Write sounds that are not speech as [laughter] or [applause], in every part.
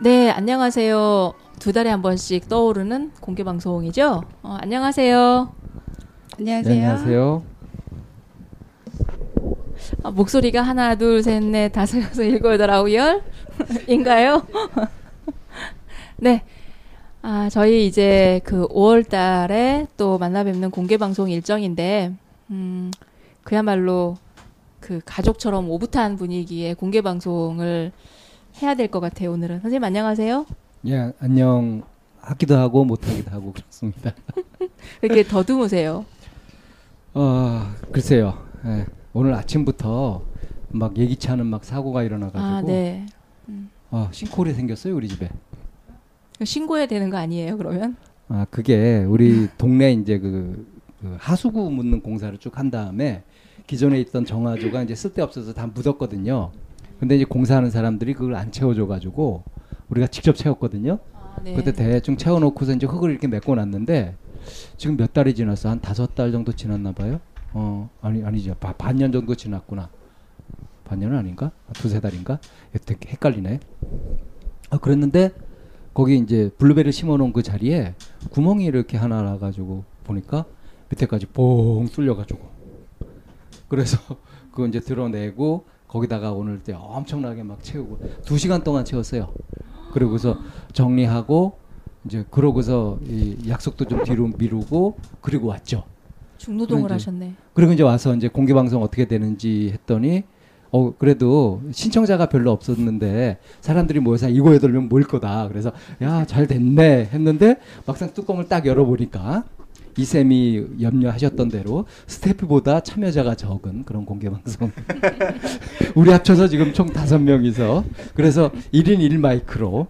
네, 안녕하세요. 두 달에 한 번씩 떠오르는 공개 방송이죠? 어, 안녕하세요. 안녕하세요. 네, 안녕하세요. 아, 목소리가 하나, 둘, 셋, 넷, 다섯, 여섯, 일곱, 여덟, 아홉, 열? [laughs] 인가요? [laughs] 네. 아, 저희 이제 그 5월 달에 또 만나 뵙는 공개 방송 일정인데, 음, 그야말로 그 가족처럼 오붓한 분위기의 공개 방송을 해야 될 것 같아요, 오늘은. 선생님 안녕하세요. 예, 안녕. 하기도 하고 못하기도 하고 그렇습니다. [laughs] 이렇게 더듬으세요. 어, 글쎄요. 예, 오늘 아침부터 막 예기치 않은 막 사고가 일어나가지고 아, 네. 어, 싱크홀이 생겼어요 우리 집에. 신고해야 되는 거 아니에요, 그러면? 아 그게 우리 동네 이제 그, 그 하수구 묻는 공사를 쭉 한 다음에 기존에 있던 정화조가 이제 쓸데없어서 다 묻었거든요. 근데 이제 공사하는 사람들이 그걸 안 채워줘가지고 우리가 직접 채웠거든요. 아, 네. 그때 대충 채워놓고서 이제 흙을 이렇게 메꿔 놨는데 지금 몇 달이 지났어? 한 다섯 달 정도 지났나 봐요. 어 아니 아니죠. 바, 반년 정도 지났구나. 반년은 아닌가? 아, 두세 달인가? 되게 헷갈리네. 아 그랬는데 거기 이제 블루베리 심어놓은 그 자리에 구멍이 이렇게 하나 나가지고 보니까 밑에까지 뽕 뚫려가지고 그래서 [laughs] 그거 이제 드러내고 거기다가 오늘 때 엄청나게 막 채우고 두 시간 동안 채웠어요. 그러고서 정리하고 이제 그러고서 이 약속도 좀 뒤로 미루고 그리고 왔죠. 중노동을 하셨네. 그리고 이제 와서 이제 공개 방송 어떻게 되는지 했더니 어 그래도 신청자가 별로 없었는데 사람들이 모여서 이거 여덟 명 모일 거다. 그래서 야 잘 됐네 했는데 막상 뚜껑을 딱 열어보니까 이쌤이 염려하셨던 대로 스태프보다 참여자가 적은 그런 공개 방송. [laughs] 우리 합쳐서 지금 총 다섯 명이서 그래서 1인 1마이크로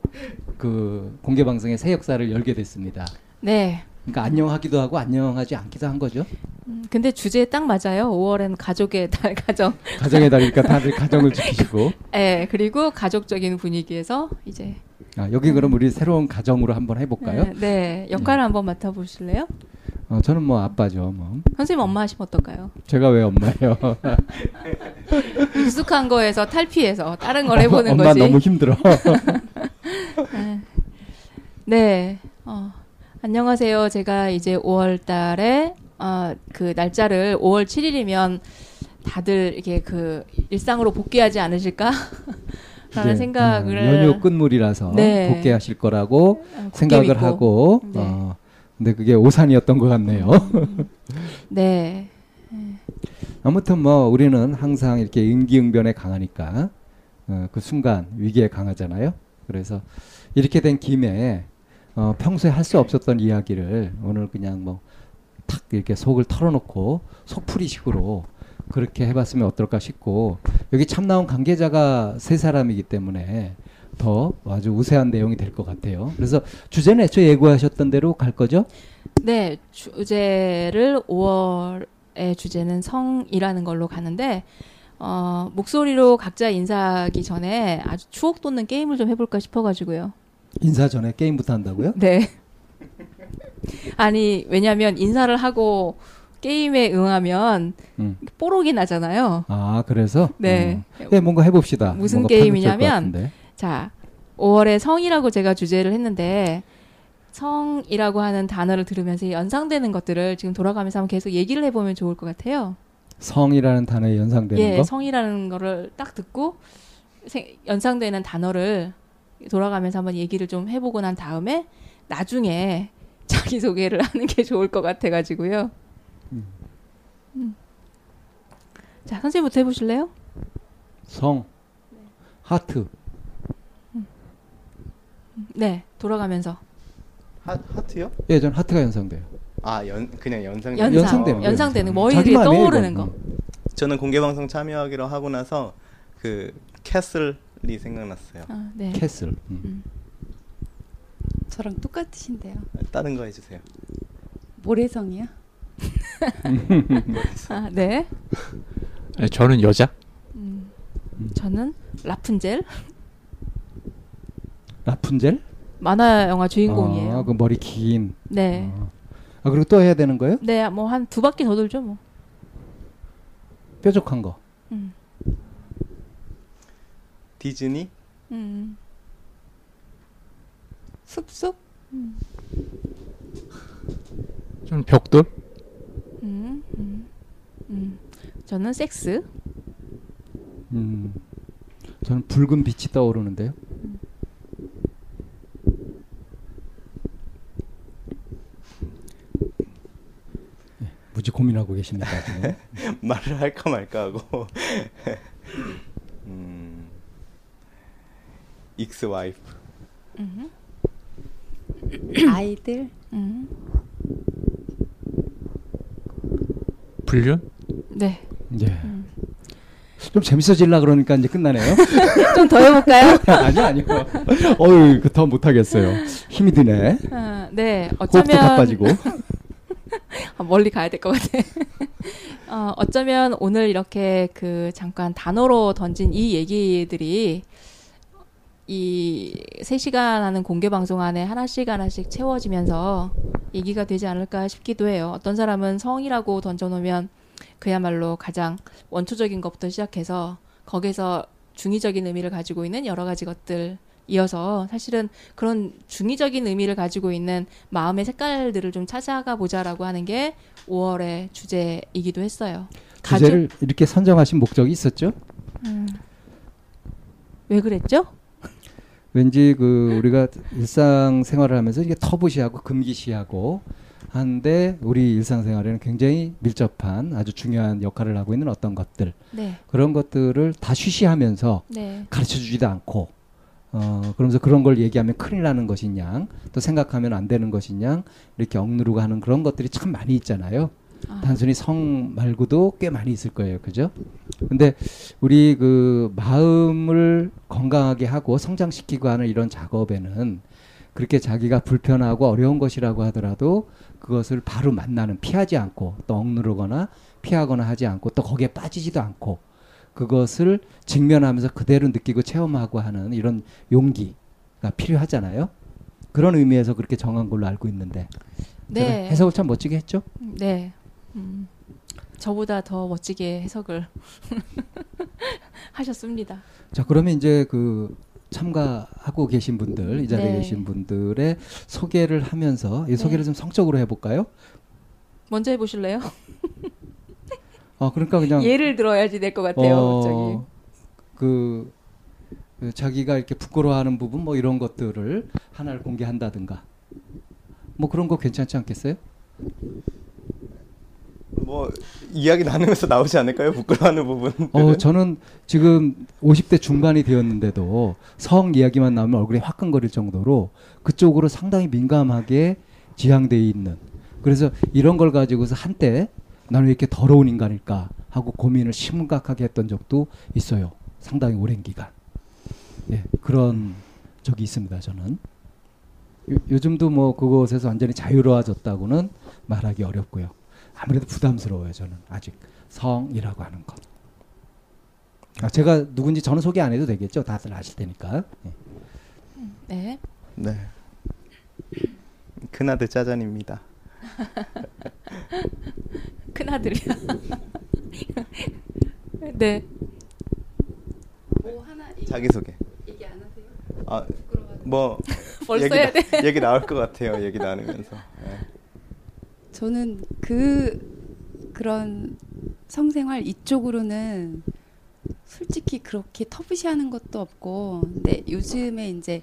그 공개 방송의 새 역사를 열게 됐습니다. 네. 그러니까 안녕하기도 하고 안녕하지 않기도 한 거죠. 음, 근데 주제에 딱 맞아요. 5월엔 가족의 달 가정. 가정의 달이니까 다들 [laughs] 가정을 지키시고. 네, 그리고 가족적인 분위기에서 이제 아, 여기 그럼 우리 새로운 가정으로 한번 해볼까요? 네, 네, 역할을 한번 맡아보실래요? 어, 저는 뭐 아빠죠. 뭐 선생님 엄마 하시면 어떨까요? 제가 왜 엄마예요? [laughs] 익숙한 거에서 탈피해서 다른 걸 해보는 엄마 거지. 너무 힘들어. 네. [laughs] 네. 어, 안녕하세요. 제가 이제 5월 달에 어, 그 날짜를 5월 7일이면 다들 이렇게 그 일상으로 복귀하지 않으실까? [laughs] 라는 생각을 어, 연휴 끝물이라서 네. 복귀하실 거라고 어, 생각을 믿고. 하고. 네. 어, 근데 그게 오산이었던 것 같네요. 네. 아무튼 뭐 우리는 항상 이렇게 인기응변에 강하니까 어, 그 순간 위기에 강하잖아요. 그래서 이렇게 된 김에 어, 평소에 할 수 없었던 이야기를 오늘 그냥 뭐 탁 이렇게 속을 털어놓고 속풀이식으로 그렇게 해봤으면 어떨까 싶고 여기 참 나온 관계자가 세 사람이기 때문에 더 아주 우세한 내용이 될 것 같아요. 그래서 주제는 애초에 예고하셨던 대로 갈 거죠? 네, 주제를 5월의 주제는 성이라는 걸로 가는데 어, 목소리로 각자 인사하기 전에 아주 추억 돋는 게임을 좀 해볼까 싶어가지고요. 인사 전에 게임부터 한다고요? 네. 아니 왜냐하면 인사를 하고 게임에 응하면 음. 뽀록이 나잖아요. 아 그래서 네. 음. 네, 뭔가 해봅시다. 무슨 뭔가 게임이냐면. 자, 5월에 성이라고 제가 주제를 했는데 성이라고 하는 단어를 들으면서 연상되는 것들을 지금 돌아가면서 한번 계속 얘기를 해보면 좋을 것 같아요. 성이라는 단어에 연상되는 예, 거. 성이라는 거를 딱 듣고 생- 연상되는 단어를 돌아가면서 한번 얘기를 좀 해보고 난 다음에 나중에 [laughs] 자기 소개를 하는 게 좋을 것 같아가지고요. 음. 자 선생님부터 해보실래요? 성, 하트, 네 돌아가면서 하, 하트요? 예, 전 하트가 연상돼요. 아, 연 그냥 연상. 연상 연상되는. 연상되는 음. 머리에 떠오르는. 거. 음. 저는 공개 방송 참여하기로 하고 나서 그 castle이 생각났어요. 아, 네. castle. 음. 음. 저랑 똑같으신데요. 다른 거 해주세요. 모래성이요? [laughs] 아, 네. 네, 저는 여자. 음. 저는 라푼젤 라푼젤? 만화 영화 주인공이에요. 아, 그 머리 긴. 네. 아. 아, 그리고 또 해야 되는 거예요? 네, 뭐 한 두 바퀴 더 돌죠, 뭐. 뾰족한 거. 음. 디즈니? 음. 숲속? 좀 벽돌. 음. 음. 음. 저는 섹스. 음. 저는 붉은 빛이 떠오르는데요. 무지 고민하고 계십니다. 지금. [laughs] 말을 할까 말까 하고. [laughs] 음. ex-wife. 음. 아이들? 음. 불륜. 네. 예. 음. 좀 재밌어질라 그러니까 이제 끝나네요. [laughs] 좀 더 해볼까요? 아니요, 아니요. 어유, 그 더 못하겠어요. 힘이 드네. 아, 네. 호흡도 어쩌면 바빠지고. 아, 멀리 가야 될 것 같아. [laughs] 어, 어쩌면 오늘 이렇게 그 잠깐 단어로 던진 이 얘기들이 이 3시간 하는 공개 방송 안에 하나씩 하나씩 채워지면서 얘기가 되지 않을까 싶기도 해요. 어떤 사람은 성이라고 던져놓으면 그야말로 가장 원초적인 것부터 시작해서 거기서 중의적인 의미를 가지고 있는 여러 가지 것들 이어서 사실은 그런 중의적인 의미를 가지고 있는 마음의 색깔들을 좀 찾아가 보자라고 하는 게 5월의 주제이기도 했어요. 가족- 주제를 이렇게 선정하신 목적이 있었죠? 음. 왜 그랬죠? 왠지 그 우리가 일상 생활을 하면서 이게 터부시하고 금기시하고 한데 우리 일상생활에는 굉장히 밀접한 아주 중요한 역할을 하고 있는 어떤 것들 네, 그런 것들을 다 쉬쉬하면서 네, 가르쳐 주지도 않고 어 그러면서 그런 걸 얘기하면 큰일 나는 것이냐 또 생각하면 안 되는 것이냐 이렇게 억누르고 하는 그런 것들이 참 많이 있잖아요. 아, 단순히 성 말고도 꽤 많이 있을 거예요. 그죠? 근데 우리 그 마음을 건강하게 하고 성장시키고 하는 이런 작업에는 그렇게 자기가 불편하고 어려운 것이라고 하더라도 그것을 바로 만나는 피하지 않고 또 억누르거나 피하거나 하지 않고 또 거기에 빠지지도 않고 그것을 직면하면서 그대로 느끼고 체험하고 하는 이런 용기가 필요하잖아요. 그런 의미에서 그렇게 정한 걸로 알고 있는데 네, 해석을 참 멋지게 했죠. 네. 음, 저보다 더 멋지게 해석을 [laughs] 하셨습니다. 자 그러면 이제 그 참가하고 계신 분들 이 자리에 네. 계신 분들의 소개를 하면서 이 소개를 네. 좀 성적으로 해볼까요? 먼저 해보실래요? [laughs] 어 그러니까 그냥 예를 들어야지 될 것 같아요. 갑자기. 어, 그, 그 자기가 이렇게 부끄러워하는 부분 뭐 이런 것들을 하나를 공개한다든가 뭐 그런 거 괜찮지 않겠어요? 뭐 이야기 나누면서 나오지 않을까요? 부끄러워하는 부분. 어 저는 지금 50대 중반이 되었는데도 성 이야기만 나오면 얼굴이 화끈거릴 정도로 그쪽으로 상당히 민감하게 지향돼 있는 그래서 이런 걸 가지고서 한때 나는 왜 이렇게 더러운 인간일까 하고 고민을 심각하게 했던 적도 있어요. 상당히 오랜 기간. 예, 그런 적이 있습니다. 저는 요, 요즘도 뭐 그곳에서 완전히 자유로워졌다고는 말하기 어렵고요. 아무래도 부담스러워요. 저는 아직 성이라고 하는 것. 아, 제가 누군지 저는 소개 안 해도 되겠죠. 다들 아실 테니까. 예. 네. 네. 큰아들 짜잔입니다. [laughs] 큰 아들이야. [laughs] 네. 뭐 하나 자기 소개. 얘기 안 하세요? 아, 뭐 [laughs] 벌써 얘기, 해야 나- 돼. [laughs] 얘기 나올 것 같아요. 얘기 나누면서. 네. 저는 그 그런 성생활 이쪽으로는 솔, 솔직히 그렇게 터부시하는 것도 없고 근데 요즘에 이제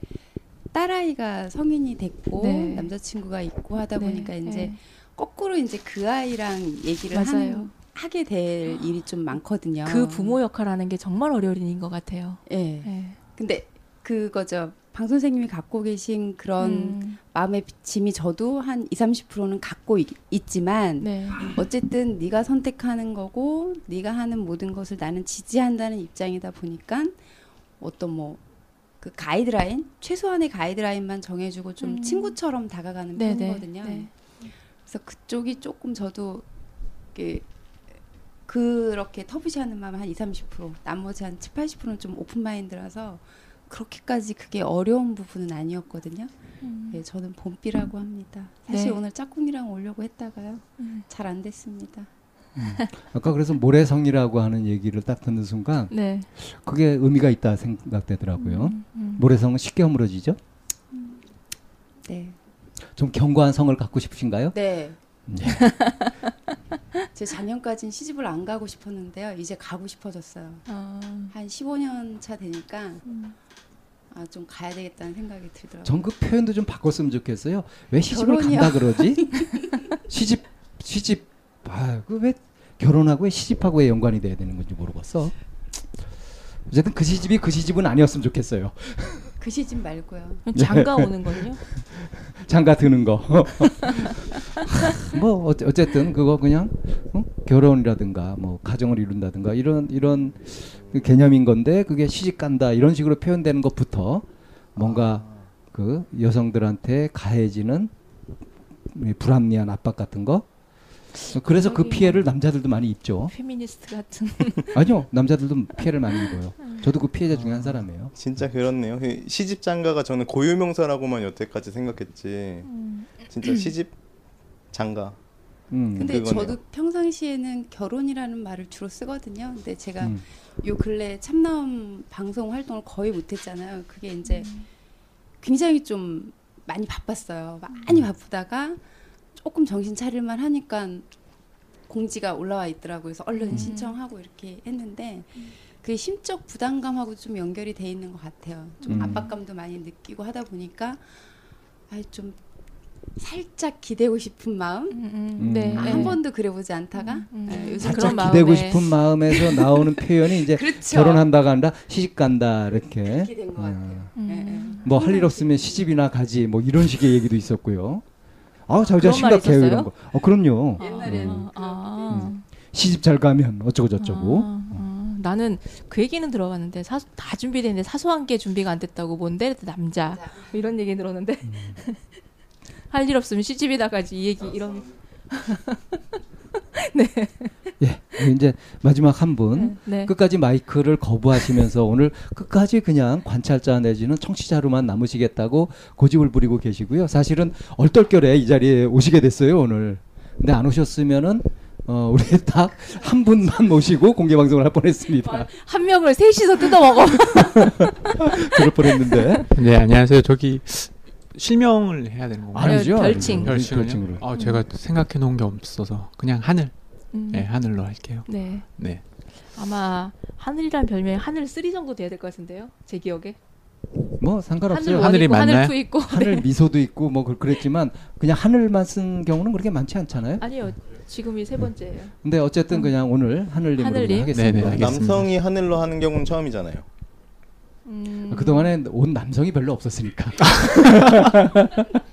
딸아이가 성인이 됐고 네. 남자친구가 있고 하다 네, 보니까 이제 네. 거꾸로 이제 그 아이랑 얘기를. 하는, 하게 될 일이 좀 많거든요. 그 부모 역할하는 게 정말 어려운 일인 것 같아요. 예. 예. 근데 그거죠. 방 선생님이 갖고 계신 그런 음, 마음의 짐이 저도 한 20, 30%는 갖고 있, 있지만 네. 어쨌든 네가 선택하는 거고 네가 하는 모든 것을 나는 지지한다는 입장이다 보니까 어떤 뭐 그 가이드라인 최소한의 가이드라인만 정해주고 좀 음. 친구처럼 다가가는 네, 네, 편이거든요. 네. 그래서 그쪽이 조금 저도 이렇게 그렇게 터부시하는 마음 한 20, 30% 나머지 한 7, 80%는 좀 오픈 마인드라서 그렇게까지 그게 어려운 부분은 아니었거든요. 음, 예, 저는 봄비라고 합니다. 사실 네. 오늘 짝꿍이랑 오려고 했다가요. 음. 잘안 됐습니다. 아까 그래서 모래성이라고 하는 얘기를 딱 듣는 순간 네. 그게 의미가 있다 생각되더라고요. 음, 음. 모래성은 쉽게 허물어지죠? 네. 좀 견고한 성을 갖고 싶으신가요? 네. 네. [laughs] 제 작년까지는 시집을 안 가고 싶었는데요. 이제 가고 싶어졌어요. 아, 한 15년 차 되니까 음. 아, 좀 가야 되겠다는 생각이 들더라고요. 전그 표현도 좀 바꿨으면 좋겠어요. 왜 시집을 결혼이요? 간다 그러지? [laughs] 시집 시집 아 그왜 결혼하고 왜 시집하고 왜 연관이 돼야 되는 건지 모르겠어. 어쨌든 그 시집이 그 시집은 아니었으면 좋겠어요. 그 시집 말고요. 장가 오는 거요? [laughs] 장가 드는 거. [laughs] 뭐 어쨌든 그거 그냥 어? 결혼이라든가 뭐 가정을 이룬다든가 이런 이런 그 개념인 건데 그게 시집 간다 이런 식으로 표현되는 것부터 뭔가 그 여성들한테 가해지는 이 불합리한 압박 같은 거. 그래서 그 피해를 남자들도 많이 입죠. 페미니스트 같은. [laughs] 아니요, 남자들도 피해를 많이 입어요. 저도 그 피해자 중에 한 사람이에요. 진짜 그렇네요. 그 시집 장가가 저는 고유명사라고만 여태까지 생각했지. 음. 진짜 [clears throat] 시집 장가. 음. 근데 그거네요. 저도 평상시에는 결혼이라는 말을 주로 쓰거든요. 근데 제가 음. 요 근래 참나음 방송 활동을 거의 못했잖아요. 그게 이제 굉장히 좀 많이 바빴어요. 많이 바쁘다가 조금 정신 차릴만 하니까 공지가 올라와 있더라고요. 그래서 얼른 음. 신청하고 이렇게 했는데 그게 심적 부담감하고 좀 연결이 돼 있는 것 같아요. 좀 음. 압박감도 많이 느끼고 하다 보니까 아, 좀 살짝 기대고 싶은 마음. 음, 음. 음. 네. 아, 네. 한 번도 그래보지 않다가 음, 음. 예, 요즘 살짝 그런 기대고 싶은 마음에서 [laughs] 나오는 표현이 이제 그렇죠. 결혼한다가 아니라 시집 간다 이렇게 그렇게 된것 음. 같아요. 음. 뭐할 일 없으면 시집이나 가지 뭐 이런 식의 얘기도 있었고요. 아우 자기가 심각해요? 이런 거. 어 그럼요. 옛날에는 아, 아. 시집 잘 가면 어쩌고 저쩌고. 아, 아. 나는 그 얘기는 들어봤는데 사, 다 준비됐는데 사소한 게 준비가 안 됐다고 뭔데 남자 뭐 이런 얘기 들었는데 [laughs] 할 일 없으면 시집이 나가지 이 얘기 이런 [laughs] [laughs] 예 이제 마지막 한 분. 네. 끝까지 마이크를 거부하시면서 오늘 끝까지 그냥 관찰자 내지는 청취자로만 남으시겠다고 고집을 부리고 계시고요. 사실은 얼떨결에 이 자리에 오시게 됐어요 오늘. 근데 안 오셨으면은 어, 우리 [laughs] 딱 한 분만 모시고 공개 방송을 할 뻔했습니다. 한 명을 셋이서 뜯어 먹어. [laughs] 그럴 뻔했는데 네 안녕하세요. 저기 실명을 해야 되는 건가요? 아니죠. 별칭. 별칭은요? 별칭으로. 아 제가 생각해 놓은 게 없어서 그냥 하늘. 음. 네 하늘로 할게요. 네. 네. 아마 하늘이란 별명이 하늘 3 정도 돼야 될 것 같은데요. 제 기억에. 뭐 하늘 상관없어요. 원 하늘 이 있고 하늘 맞나요? 2 있고. 하늘 미소도 있고 뭐 그- 그랬지만 그냥 하늘만 쓴 경우는 그렇게 많지 않잖아요. 아니요. 지금이 세 번째예요. 근데 어쨌든 그냥 오늘 하늘님으로 하늘님? 하겠습니다. 네네, 알겠습니다. 남성이 하늘로 하는 경우는 처음이잖아요. 음. 그 동안에 온 남성이 별로 없었으니까. [laughs]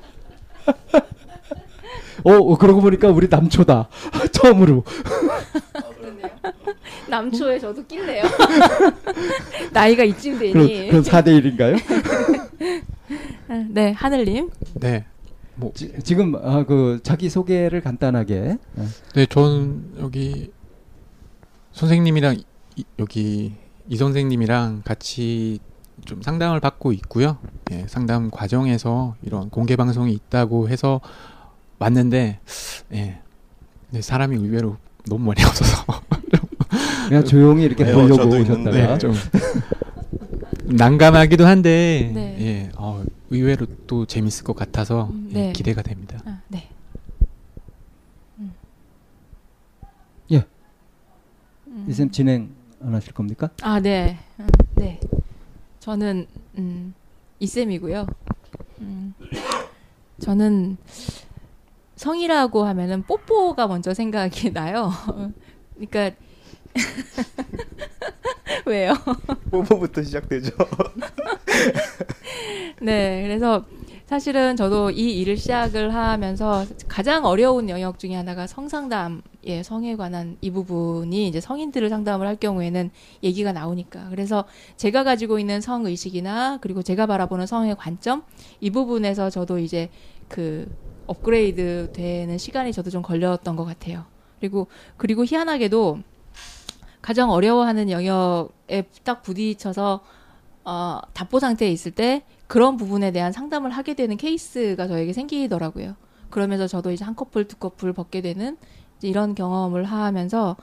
어, 어, 그러고 보니까 우리 남초다. [laughs] 처음으로. 남초에 저도 낄래요. [laughs] 나이가 이쯤 그럼, 되니. 그럼 4대 1인가요? 네, 하늘님. 네. 뭐 지, 지금 아, 그 자기 소개를 간단하게. 어, 네, 저는 여기 선생님이랑 이, 여기 이 선생님이랑 같이 좀 상담을 받고 있고요. 예, 상담 과정에서 이런 공개 방송이 있다고 해서 왔는데, 예, 네, 사람이 의외로 너무 많이 없어서 [laughs] 그냥 조용히 이렇게 네, 보려고 오셨다가. 네, 좀 난감하기도 한데, 네. 예, 어, 의외로 또 재밌을 것 같아서 음, 예, 네. 기대가 됩니다. 아, 네. 음. 예. 음. 이쌤 진행 안 하실 겁니까? 아, 네. 음, 네. 저는 음, 이쌤이고요. 음, 저는 성이라고 하면은 뽀뽀가 먼저 생각이 [laughs] 나요. 그러니까 [laughs] 왜요? 뽀뽀부터 시작되죠. [laughs] 네, 그래서 사실은 저도 이 일을 시작을 하면서 가장 어려운 영역 중에 하나가 성상담, 예, 성에 관한 이 부분이 이제 성인들을 상담을 할 경우에는 얘기가 나오니까. 그래서 제가 가지고 있는 성 의식이나 그리고 제가 바라보는 성의 관점 이 부분에서 저도 이제 그 업그레이드 되는 시간이 저도 좀 걸렸던 것 같아요. 그리고 그리고 희한하게도 가장 어려워하는 영역에 딱 부딪혀서 어, 답보 상태에 있을 때 그런 부분에 대한 상담을 하게 되는 케이스가 저에게 생기더라고요. 그러면서 저도 이제 한 커플 두 커플 벗게 되는 이제 이런 경험을 하면서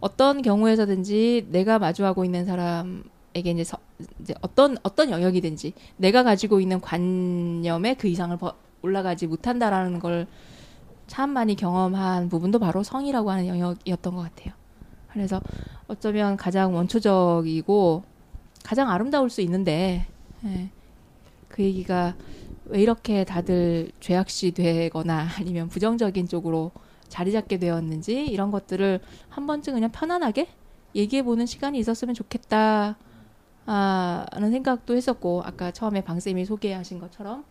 어떤 경우에서든지 내가 마주하고 있는 사람에게 이제, 서, 이제 어떤 어떤 영역이든지 내가 가지고 있는 관념에 그 이상을 버, 올라가지 못한다라는 걸 참 많이 경험한 부분도 바로 성이라고 하는 영역이었던 것 같아요. 그래서 어쩌면 가장 원초적이고 가장 아름다울 수 있는데 예, 그 얘기가 왜 이렇게 다들 죄악시 되거나 아니면 부정적인 쪽으로 자리 잡게 되었는지 이런 것들을 한 번쯤 그냥 편안하게 얘기해 보는 시간이 있었으면 좋겠다. 아, 라는 생각도 했었고, 아까 처음에 방쌤이 소개하신 것처럼.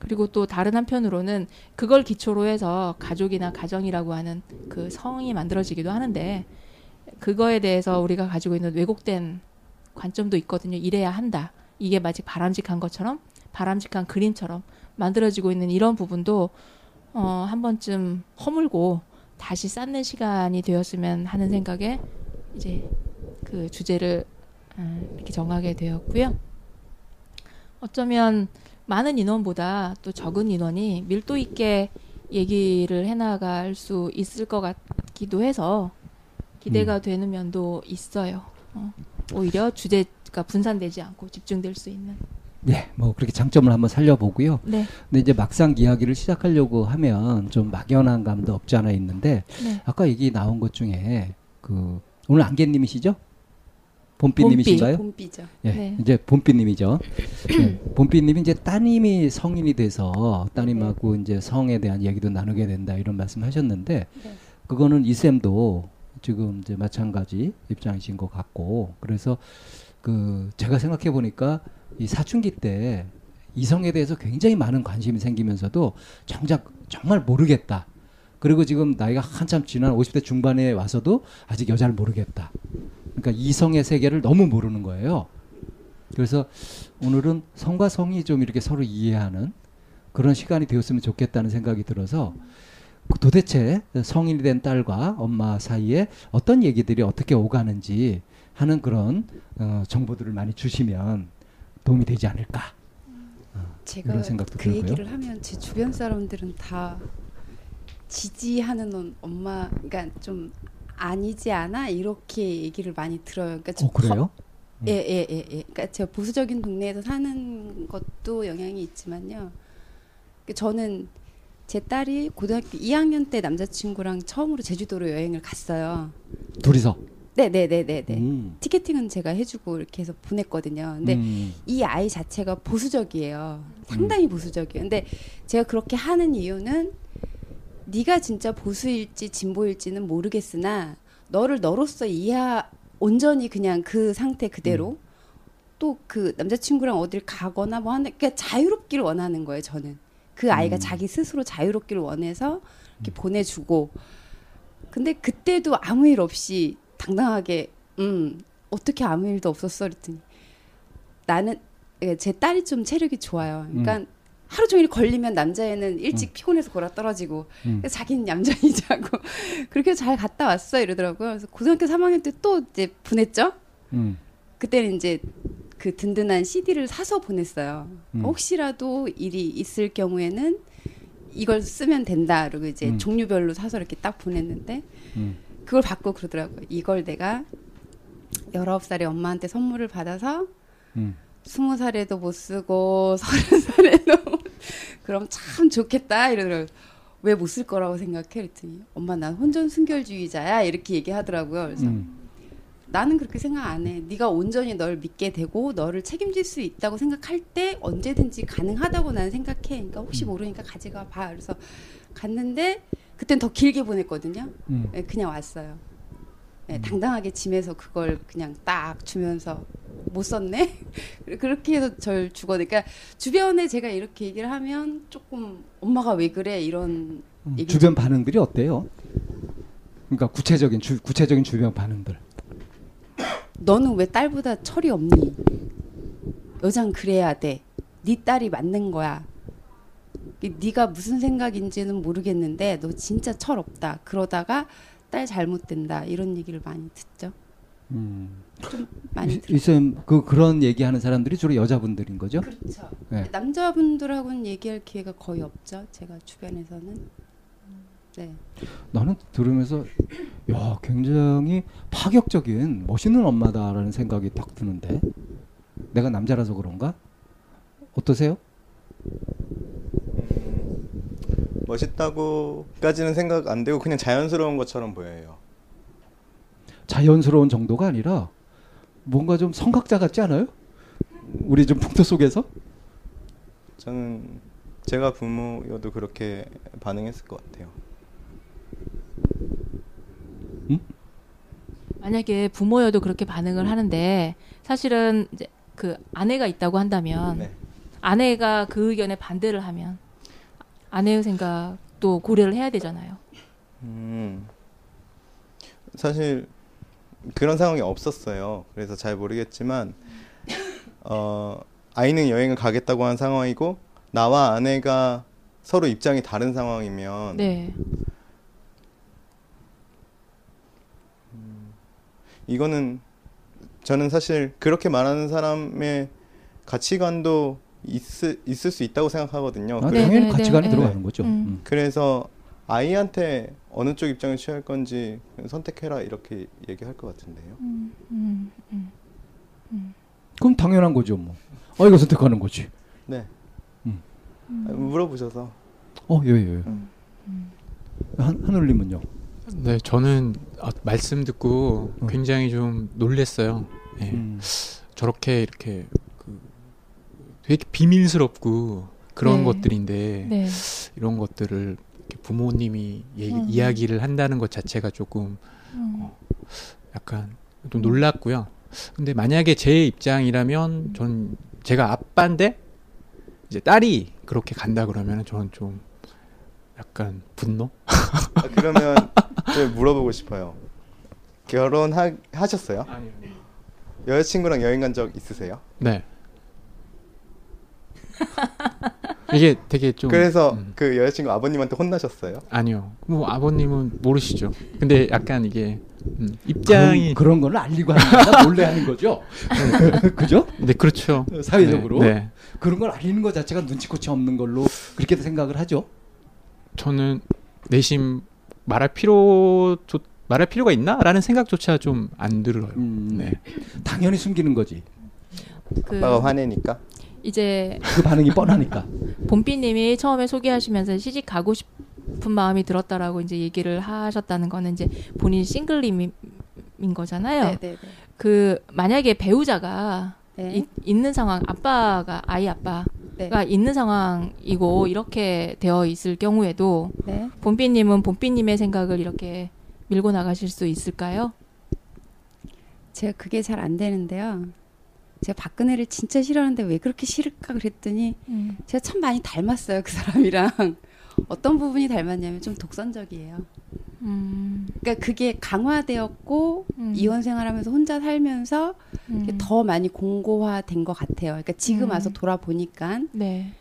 그리고 또 다른 한편으로는 그걸 기초로 해서 가족이나 가정이라고 하는 그 성이 만들어지기도 하는데, 그거에 대해서 우리가 가지고 있는 왜곡된 관점도 있거든요. 이래야 한다. 이게 마치 바람직한 것처럼, 바람직한 그림처럼 만들어지고 있는 이런 부분도 어, 한 번쯤 허물고 다시 쌓는 시간이 되었으면 하는 생각에 이제 그 주제를 음, 이렇게 정하게 되었고요. 어쩌면 많은 인원보다 또 적은 인원이 밀도 있게 얘기를 해나갈 수 있을 것 같기도 해서 기대가 되는 면도 있어요. 어, 오히려 주제가 분산되지 않고 집중될 수 있는. 예, 뭐 그렇게 장점을 한번 살려보고요. 네, 근데 이제 막상 이야기를 시작하려고 하면 좀 막연한 감도 없지 않아 있는데 네. 아까 얘기 나온 것 중에 그 오늘 안개님이시죠? 봄비님이신가요? 봄비죠. 예, 네. 이제 봄비님이죠. 예, 봄비님이 이제 따님이 성인이 돼서 따님하고 이제 성에 대한 얘기도 나누게 된다 이런 말씀하셨는데 네. 그거는 이 쌤도 지금 이제 마찬가지 입장이신 것 같고 그래서 그 제가 생각해 보니까 이 사춘기 때 이성에 대해서 굉장히 많은 관심이 생기면서도 정작 정말 모르겠다. 그리고 지금 나이가 한참 지난 50대 중반에 와서도 아직 여자를 모르겠다. 그러니까 이성의 세계를 너무 모르는 거예요. 그래서 오늘은 성과 성이 좀 이렇게 서로 이해하는 그런 시간이 되었으면 좋겠다는 생각이 들어서 그 도대체 성인이 된 딸과 엄마 사이에 어떤 얘기들이 어떻게 오가는지 하는 그런 어, 정보들을 많이 주시면 도움이 되지 않을까. 제가 이런 생각도 그 들고요. 얘기를 하면 제 주변 사람들은 다 지지하는 엄- 엄마, 그러니까 좀 아니지 않아 이렇게 얘기를 많이 들어요. 그러니까 좀어 그래요? 음. 예, 예, 예, 예. 그러니까 제가 보수적인 동네에서 사는 것도 영향이 있지만요. 그 저는 제 딸이 고등학교 2학년 때 남자친구랑 처음으로 제주도로 여행을 갔어요. 둘이서. 네, 네, 네, 네, 네. 음. 티켓팅은 제가 해주고 이렇게 해서 보냈거든요. 근데 음. 이 아이 자체가 보수적이에요. 상당히 보수적이에요. 근데 제가 그렇게 하는 이유는 네가 진짜 보수일지 진보일지는 모르겠으나 너를 너로서 이해 온전히 그냥 그 상태 그대로 또 그 남자친구랑 어딜 가거나 뭐 하는 그러니까 자유롭기를 원하는 거예요. 저는 그 아이가 음. 자기 스스로 자유롭기를 원해서 이렇게 보내주고 근데 그때도 아무 일 없이 당당하게 음 어떻게 아무 일도 없었어 그랬더니 나는 예, 제 딸이 좀 체력이 좋아요. 그러니까 하루 종일 걸리면 남자애는 일찍 피곤해서 골아 떨어지고 음. 자기는 얌전히 자고 [laughs] 그렇게 잘 갔다 왔어 이러더라고요. 그래서 고등학교 3학년 때 또 이제 보냈죠. 음. 그때는 이제 그 든든한 CD를 사서 보냈어요. 음. 혹시라도 일이 있을 경우에는 이걸 쓰면 된다. 그리고 이제 음. 종류별로 사서 이렇게 딱 보냈는데 음. 그걸 받고 그러더라고요. 이걸 내가 19살에 엄마한테 선물을 받아서 음. 스무 살에도 못 쓰고 [laughs] 서른 살에도 그럼 참 좋겠다 이러더라고요. 왜 못 쓸 거라고 생각해? 그랬더니 엄마 난 혼전 순결주의자야 이렇게 얘기하더라고요. 그래서 음. 나는 그렇게 생각 안 해. 네가 온전히 널 믿게 되고 너를 책임질 수 있다고 생각할 때 언제든지 가능하다고 나는 생각해. 그러니까 혹시 모르니까 가져가 봐. 그래서 갔는데 그땐 더 길게 보냈거든요. 음. 예, 그냥 왔어요. 예, 당당하게 짐에서 그걸 그냥 딱 주면서 못 썼네. [laughs] 그렇게 해서 절 주거든요. 그러니까 주변에 제가 이렇게 얘기를 하면 조금 엄마가 왜 그래 이런 음, 주변 반응들이 어때요? 그러니까 구체적인 주, 구체적인 주변 반응들. 너는 왜 딸보다 철이 없니? 여잔 그래야 돼. 네 딸이 맞는 거야. 이- 네가 무슨 생각인지는 모르겠는데 너 진짜 철 없다. 그러다가 딸 잘못된다. 이런 얘기를 많이 듣죠. 음. 많이 이- 들어요. 이쌤 그 그런 얘기하는 사람들이 주로 여자분들인 거죠? 그렇죠. 네. 남자분들하고는 얘기할 기회가 거의 없죠. 제가 주변에서는. 네. 나는 들으면서 야 굉장히 파격적인 멋있는 엄마다라는 생각이 딱 드는데 내가 남자라서 그런가? 어떠세요? 멋있다고까지는 생각 안 되고 그냥 자연스러운 것처럼 보여요. 자연스러운 정도가 아니라 뭔가 좀 성각자 같지 않아요? 우리 좀 풍토 속에서 저는 제가 부모여도 그렇게 반응했을 것 같아요. 만약에 부모여도 그렇게 반응을 하는데 사실은 이제 그 아내가 있다고 한다면 네. 아내가 그 의견에 반대를 하면 아내의 생각도 고려를 해야 되잖아요. 음, 사실 그런 상황이 없었어요. 그래서 잘 모르겠지만 어, 아이는 여행을 가겠다고 한 상황이고 나와 아내가 서로 입장이 다른 상황이면 네. 이거는 저는 사실 그렇게 말하는 사람의 가치관도 있을, 있을 수 있다고 생각하거든요. 아, 네, 당연히 네, 가치관이 네. 들어가는 거죠. 음. 음. 그래서 아이한테 어느 쪽 입장을 취할 건지 선택해라 이렇게 얘기할 것 같은데요. 음, 음, 음. 그럼 당연한 거죠, 뭐. 아이가 선택하는 거지. 네. 음. 아, 물어보셔서 어, 예, 예. 음. 한 한울님은요. 네, 저는 아, 말씀 듣고 어. 굉장히 좀 놀랬어요. 예. 음. 저렇게 이렇게 그 되게 비밀스럽고 그런 네. 것들인데 네. 이런 것들을 이렇게 부모님이 얘기, 음. 이야기를 한다는 것 자체가 조금 음. 약간 좀 놀랐고요. 근데 만약에 제 입장이라면 전 제가 아빠인데 이제 딸이 그렇게 간다 그러면 저는 좀 약간 분노? 아, 그러면 저 물어보고 싶어요. 결혼하셨어요? 아니요. 여자친구랑 여행 간 적 있으세요? 네. [laughs] 이게 되게 좀 그래서 음, 그 여자친구 아버님한테 혼나셨어요? 아니요. 뭐 아버님은 모르시죠. 근데 약간 이게 음, 입장이 그런, 그런 거는 알리고 하는 거나 몰래 하는 거죠. [laughs] 그죠? 네 그렇죠. 사회적으로 네, 네. 그런 걸 알리는 것 자체가 눈치코치 없는 걸로 그렇게 생각을 하죠. 저는 내심 말할 필요 조, 말할 필요가 있나라는 생각조차 좀 안 들어요. 음, 네. 당연히 숨기는 거지. 그 아빠가 화내니까. 이제 그 반응이 뻔하니까. [laughs] 봄비님이 처음에 소개하시면서 시집 가고 싶은 마음이 들었다라고 이제 얘기를 하셨다는 거는 이제 본인 싱글님인 거잖아요. 네, 네, 네. 그 만약에 배우자가 네. 이- 있는 상황, 아빠가 아이 아빠가 네. 있는 상황이고 이렇게 되어 있을 경우에도 네. 봄비님은 봄비님의 생각을 이렇게 밀고 나가실 수 있을까요? 제가 그게 잘 안 되는데요. 제가 박근혜를 진짜 싫어하는데 왜 그렇게 싫을까 그랬더니 제가 참 많이 닮았어요 그 사람이랑 [laughs] 어떤 부분이 닮았냐면 좀 독선적이에요. 음, 그러니까 그게 강화되었고 음. 이혼 생활하면서 혼자 살면서 음. 더 많이 공고화된 것 같아요. 그러니까 지금 음. 와서 돌아보니까 네.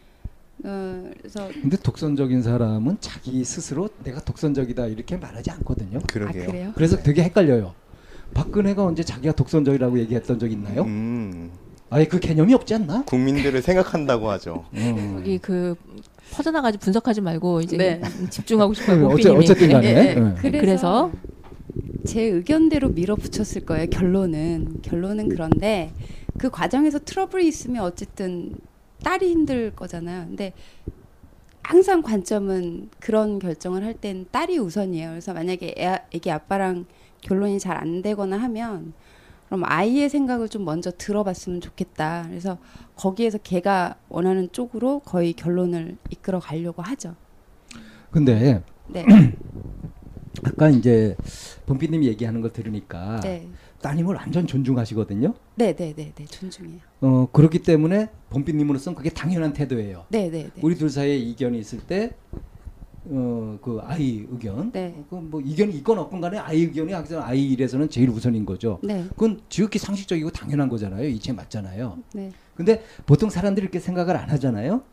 어, 그래서 근데 독선적인 사람은 자기 스스로 내가 독선적이다 이렇게 말하지 않거든요. 그러게요. 아 그래요? 그래서 되게 헷갈려요. 박근혜가 언제 자기가 독선적이라고 얘기했던 적 있나요? 음, 아예 그 개념이 없지 않나? 국민들을 생각한다고 하죠. 음. 여기 그 퍼져나가지 분석하지 말고 이제 네. 집중하고 싶어요. 네, 어째. 어쨌든 간에 예, 예. 네. 그래서, 그래서? 제 의견대로 밀어붙였을 거예요. 결론은 결론은 그런데 그 과정에서 트러블이 있으면 어쨌든 딸이 힘들 거잖아요. 근데 항상 관점은 그런 결정을 할 땐 딸이 우선이에요. 그래서 만약에 애, 애기 아빠랑 결론이 잘 안 되거나 하면 그럼 아이의 생각을 좀 먼저 들어봤으면 좋겠다. 그래서 거기에서 걔가 원하는 쪽으로 거의 결론을 이끌어 가려고 하죠. 근데 네, [clears throat] 아까 이제 범피님이 얘기하는 걸 들으니까 네, 따님을 완전 존중하시거든요. 네, 네, 네, 네, 존중해요. 어 그렇기 때문에 범피님으로서는 그게 당연한 태도예요. 네, 네, 네. 우리 둘 사이에 이견이 있을 때, 어, 그 아이 의견, 네. 그뭐 이견이 있건 없건 간에 아이 의견이 항상 아이 일에서는 제일 우선인 거죠. 네, 그건 지극히 상식적이고 당연한 거잖아요. 이체 맞잖아요. 네, 근데 보통 사람들이 이렇게 생각을 안 하잖아요.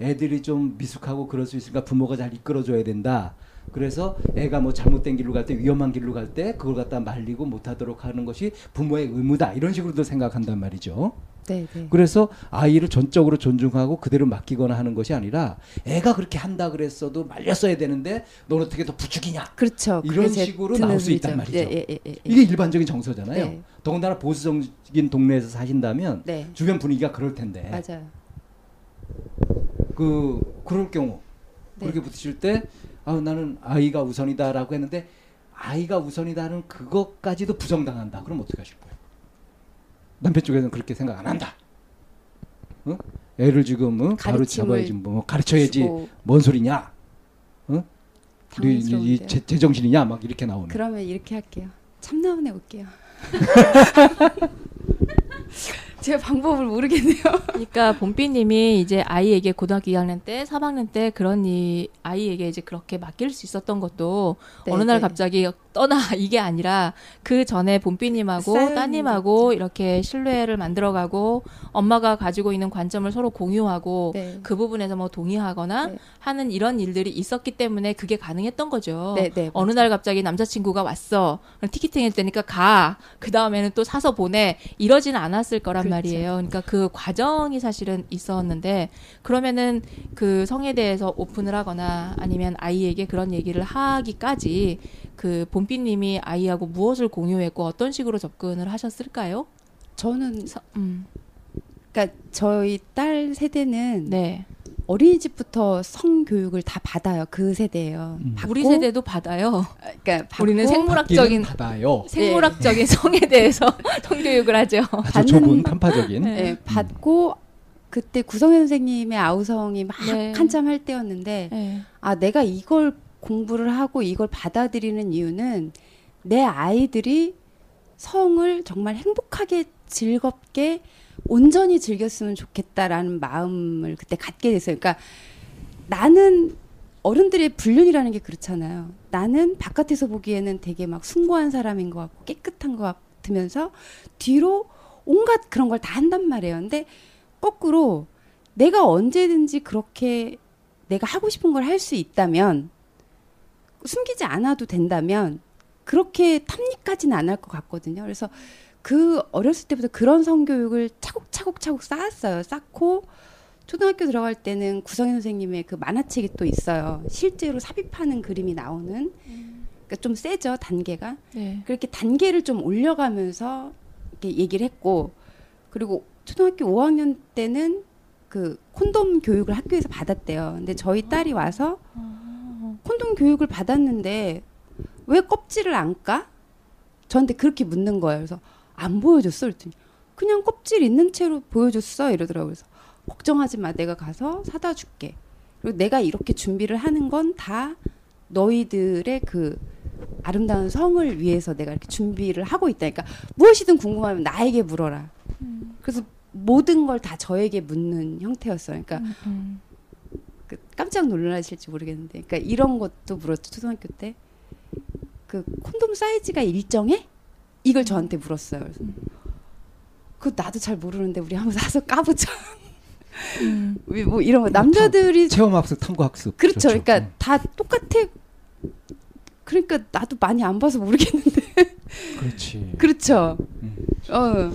애들이 좀 미숙하고 그럴 수 있으니까 부모가 잘 이끌어줘야 된다. 그래서 애가 뭐 잘못된 길로 갈 때 위험한 길로 갈 때 그걸 갖다 말리고 못하도록 하는 것이 부모의 의무다 이런 식으로도 생각한단 말이죠. 네, 네. 그래서 아이를 전적으로 존중하고 그대로 맡기거나 하는 것이 아니라 애가 그렇게 한다 그랬어도 말렸어야 되는데 넌 어떻게 더 부추기냐 그렇죠. 이런 제 식으로 나올 수 있단. 말이죠. 예, 예, 예, 예. 이게 일반적인 정서잖아요. 네. 더군다나 보수적인 동네에서 사신다면 네, 주변 분위기가 그럴 텐데 맞아요. 그 그럴 경우 네. 그렇게 붙으실 때 아, 나는 아이가 우선이다라고 했는데 아이가 우선이다는 그것까지도 부정당한다. 그럼 어떻게 하실 거예요? 남편 쪽에서는 그렇게 생각 안 한다. 어? 애를 지금 어? 바로 잡아야지 뭐 가르쳐야지 주고 뭔 소리냐? 어? 우리 이-. 제, 제정신이냐? 막 이렇게 나오는. 그러면 이렇게 할게요. 참나원에 올게요. [laughs] [laughs] 제가 방법을 모르겠네요. 그러니까 봄비님이 이제 아이에게 고등학교 2학년 때, 3학년 때 그런 이 아이에게 이제 그렇게 맡길 수 있었던 것도 네, 어느 날 네. 갑자기 떠나 [laughs] 이게 아니라 그 전에 봄비님하고 따님하고 게 이렇게 신뢰를 만들어가고 엄마가 가지고 있는 관점을 서로 공유하고 네. 그 부분에서 뭐 동의하거나 네. 하는 이런 일들이 있었기 때문에 그게 가능했던 거죠. 네, 네, 어느 날 갑자기 남자친구가 왔어. 그럼 티켓팅 할 때니까 가. 그 다음에는 또 사서 보내. 이러지는 않았을 거란 그렇죠. 말이에요. 그러니까 그 과정이 사실은 있었는데 그러면은 그 성에 대해서 오픈을 하거나 아니면 아이에게 그런 얘기를 하기까지 그 봄비님이 아이하고 무엇을 공유했고 어떤 식으로 접근을 하셨을까요? 저는 서- 음, 그러니까 저희 딸 세대는 네. 어린이집부터 성교육을 다 받아요. 그 세대예요. 음. 받고, 우리 세대도 받아요. 그러니까 받고 우리는 생물학적인 받아요. 생물학적인 성에 대해서 [laughs] 성교육을 하죠. 아주 받는- 좁은 탐파적인. 네. 예, 받고 그때 구성현 선생님의 아우성이 막 네. 한참 할 때였는데 네. 아 내가 이걸 공부를 하고 이걸 받아들이는 이유는 내 아이들이 성을 정말 행복하게 즐겁게 온전히 즐겼으면 좋겠다라는 마음을 그때 갖게 됐어요. 그러니까 나는 어른들의 불륜이라는 게 그렇잖아요. 나는 바깥에서 보기에는 되게 막 숭고한 사람인 것 같고 깨끗한 것 같으면서 뒤로 온갖 그런 걸 다 한단 말이에요. 근데 거꾸로 내가 언제든지 그렇게 내가 하고 싶은 걸 할 수 있다면 숨기지 않아도 된다면 그렇게 탐닉까지는 안 할 것 같거든요. 그래서 그 어렸을 때부터 그런 성교육을 차곡차곡차곡 쌓았어요. 쌓고 초등학교 들어갈 때는 구성현 선생님의 그 만화책이 또 있어요. 실제로 삽입하는 그림이 나오는 그러니까 좀 세죠 단계가. 네. 그렇게 단계를 좀 올려가면서 이렇게 얘기를 했고 그리고 초등학교 5학년 때는 그 콘돔 교육을 학교에서 받았대요. 근데 저희 딸이 와서 콘돔 교육을 받았는데 왜 껍질을 안 까? 저한테 그렇게 묻는 거예요. 그래서 안 보여줬어. 그랬더니 그냥 껍질 있는 채로 보여줬어. 이러더라고요. 그래서 걱정하지 마. 내가 가서 사다 줄게. 그리고 내가 이렇게 준비를 하는 건 다 너희들의 그 아름다운 성을 위해서 내가 이렇게 준비를 하고 있다. 그러니까 무엇이든 궁금하면 나에게 물어라. 그래서 모든 걸 다 저에게 묻는 형태였어요. 그러니까 음. 그 깜짝 놀라실지 모르겠는데, 그러니까 이런 것도 물었죠 초등학교 때. 그 콘돔 사이즈가 일정해? 이걸 저한테 물었어요. 그래서 그 나도 잘 모르는데 우리 한번 사서 까보자. 음. [laughs] 왜뭐 이런 거 남자들이 체험 학습, 탐구 학습. 그렇죠. 그러니까 음. 다 똑같아. 그러니까 나도 많이 안 봐서 모르겠는데. 그렇지. 그렇죠. 음. 어.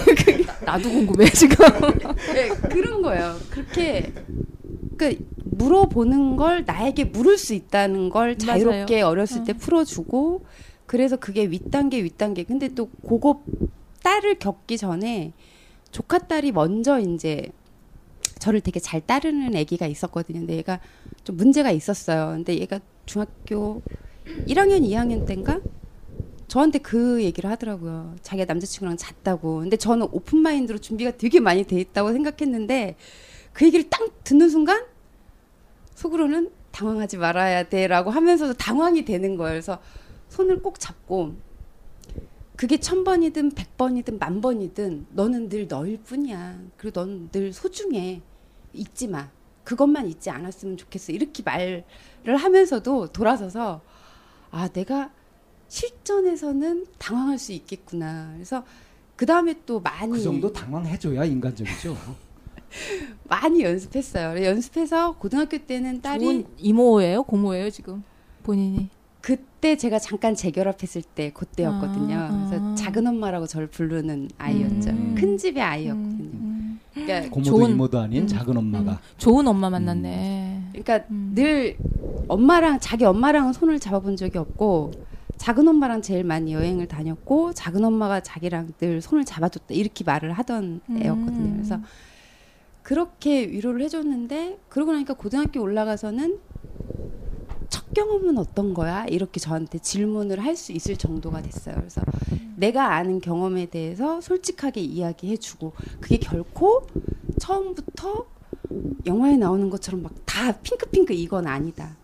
[laughs] 나도 궁금해 지금. 네, 그런 거예요. 그렇게 그 물어보는 걸 나에게 물을 수 있다는 걸 자유롭게 어렸을 때 어. 풀어주고 그래서 그게 윗단계 윗단계. 근데 또 그거 딸을 겪기 전에 조카 딸이 먼저 이제 저를 되게 잘 따르는 아기가 있었거든요. 근데 얘가 좀 문제가 있었어요. 근데 얘가 중학교 1학년, 2학년 때인가 저한테 그 얘기를 하더라고요. 자기가 남자친구랑 잤다고. 근데 저는 오픈 마인드로 준비가 되게 많이 돼 있다고 생각했는데 그 얘기를 딱 듣는 순간 속으로는 당황하지 말아야 돼라고 하면서도 당황이 되는 거예요. 그래서 손을 꼭 잡고 그게 천 번이든 백 번이든 만 번이든 너는 늘 너일 뿐이야. 그리고 넌 늘 소중해. 잊지 마. 그것만 잊지 않았으면 좋겠어. 이렇게 말을 하면서도 돌아서서 아 내가 실전에서는 당황할 수 있겠구나. 그래서 그 다음에 또 많이 그 정도 당황해줘야 인간적이죠. [laughs] 많이 연습했어요. 연습해서 고등학교 때는 딸이 좋은 이모예요, 고모예요 지금 본인이. 그때 제가 잠깐 재결합했을 때 그때였거든요. 아, 그래서 아. 작은 엄마라고 저를 부르는 아이였죠. 음. 큰 집의 아이였거든요. 음, 음. 그러니까, 고모도 좋은- 이모도 아닌 음, 작은 엄마가 음, 좋은 엄마 만났네. 그러니까 음. 늘 엄마랑 자기 엄마랑은 손을 잡아본 적이 없고 작은 엄마랑 제일 많이 여행을 다녔고 작은 엄마가 자기랑 늘 손을 잡아줬다 이렇게 말을 하던 음. 애였거든요. 그래서 그렇게 위로를 해줬는데 그러고 나니까 고등학교 올라가서는 첫 경험은 어떤 거야? 이렇게 저한테 질문을 할 수 있을 정도가 됐어요. 그래서 내가 아는 경험에 대해서 솔직하게 이야기해주고 그게 결코 처음부터 영화에 나오는 것처럼 막 다 핑크핑크 이건 아니다.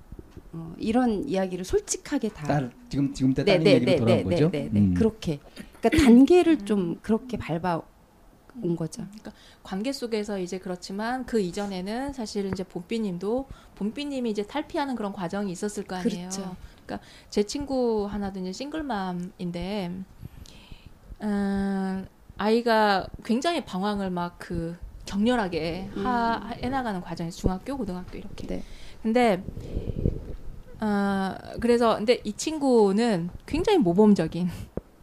어, 이런 이야기를 솔직하게 다 딸 지금 지금 때 네, 딸 네, 얘기로 네, 돌아온 네, 거죠. 네, 네, 네. 음. 그렇게 그러니까 단계를 좀 그렇게 밟아 온 거죠. 관계 속에서 이제 그렇지만 그 이전에는 사실 이제 봄비님도 봄비님이 이제 탈피하는 그런 과정이 있었을 거 아니에요. 그렇죠. 그러니까 제 친구 하나도 이제 싱글맘인데 음, 아이가 굉장히 방황을 막 그 격렬하게 하, 음. 해나가는 과정에서 중학교, 고등학교 이렇게. 네. 근데 어, 그래서 근데 이 친구는 굉장히 모범적인,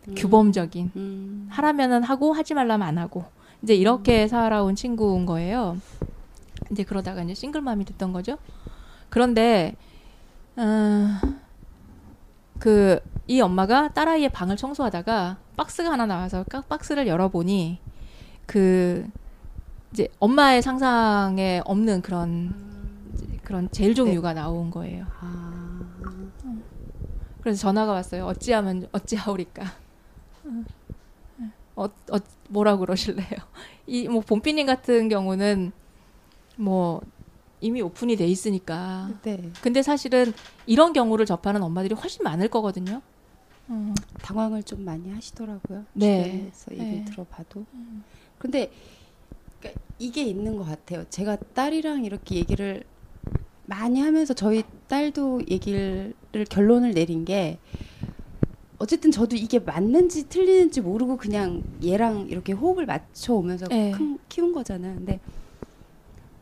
음. 규범적인 음. 하라면은 하고 하지 말라면 안 하고 이제 이렇게 살아온 친구인 거예요. 이제 그러다가 이제 싱글맘이 됐던 거죠. 그런데 어, 그이 엄마가 딸아이의 방을 청소하다가 박스가 하나 나와서 깍 박스를 열어보니 그 이제 엄마의 상상에 없는 그런 그런 젤 종류가 나온 거예요. 아, 그래서 전화가 왔어요. 어찌하면 어찌하오리까. 어, 어 뭐라고 그러실래요? [laughs] 이 뭐 봄비님 같은 경우는 뭐 이미 오픈이 돼 있으니까. 네. 근데 사실은 이런 경우를 접하는 엄마들이 훨씬 많을 거거든요. 음. 당황을 좀 많이 하시더라고요. 네. 주변에서 얘기를 네. 들어봐도. 근데 그러니까 이게 있는 것 같아요. 제가 딸이랑 이렇게 얘기를 많이 하면서 저희 딸도 얘기를 결론을 내린 게 어쨌든 저도 이게 맞는지 틀리는지 모르고 그냥 얘랑 이렇게 호흡을 맞춰 오면서 네. 큰- 키운 거잖아요. 근데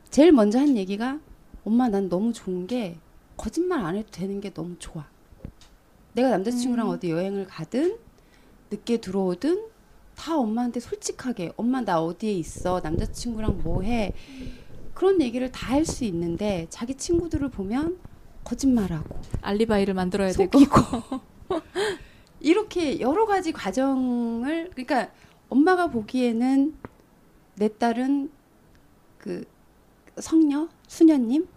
제일 먼저 한 얘기가 엄마 난 너무 좋은 게 거짓말 안 해도 되는 게 너무 좋아. 내가 남자친구랑 음. 어디 여행을 가든 늦게 들어오든 다 엄마한테 솔직하게 엄마 나 어디에 있어 남자친구랑 뭐해 그런 얘기를 다 할 수 있는데 자기 친구들을 보면 거짓말하고 알리바이를 만들어야 되고. 속이고 [laughs] 이렇게 여러 가지 과정을 그러니까 엄마가 보기에는 내 딸은 그 성녀 수녀님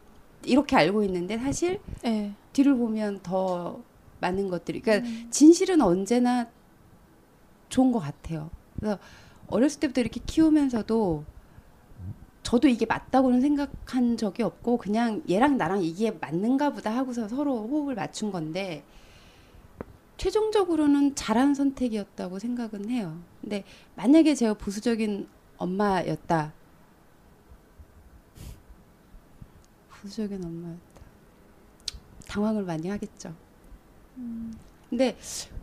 이렇게 알고 있는데 사실 네. 뒤를 보면 더 많은 것들이 그러니까 음. 진실은 언제나 좋은 것 같아요. 그래서 어렸을 때부터 이렇게 키우면서도 저도 이게 맞다고는 생각한 적이 없고 그냥 얘랑 나랑 이게 맞는가 보다 하고서 서로 호흡을 맞춘 건데 최종적으로는 잘한 선택이었다고 생각은 해요. 근데 만약에 제가 보수적인 엄마였다. 보수적인 엄마였다. 당황을 많이 하겠죠. 근데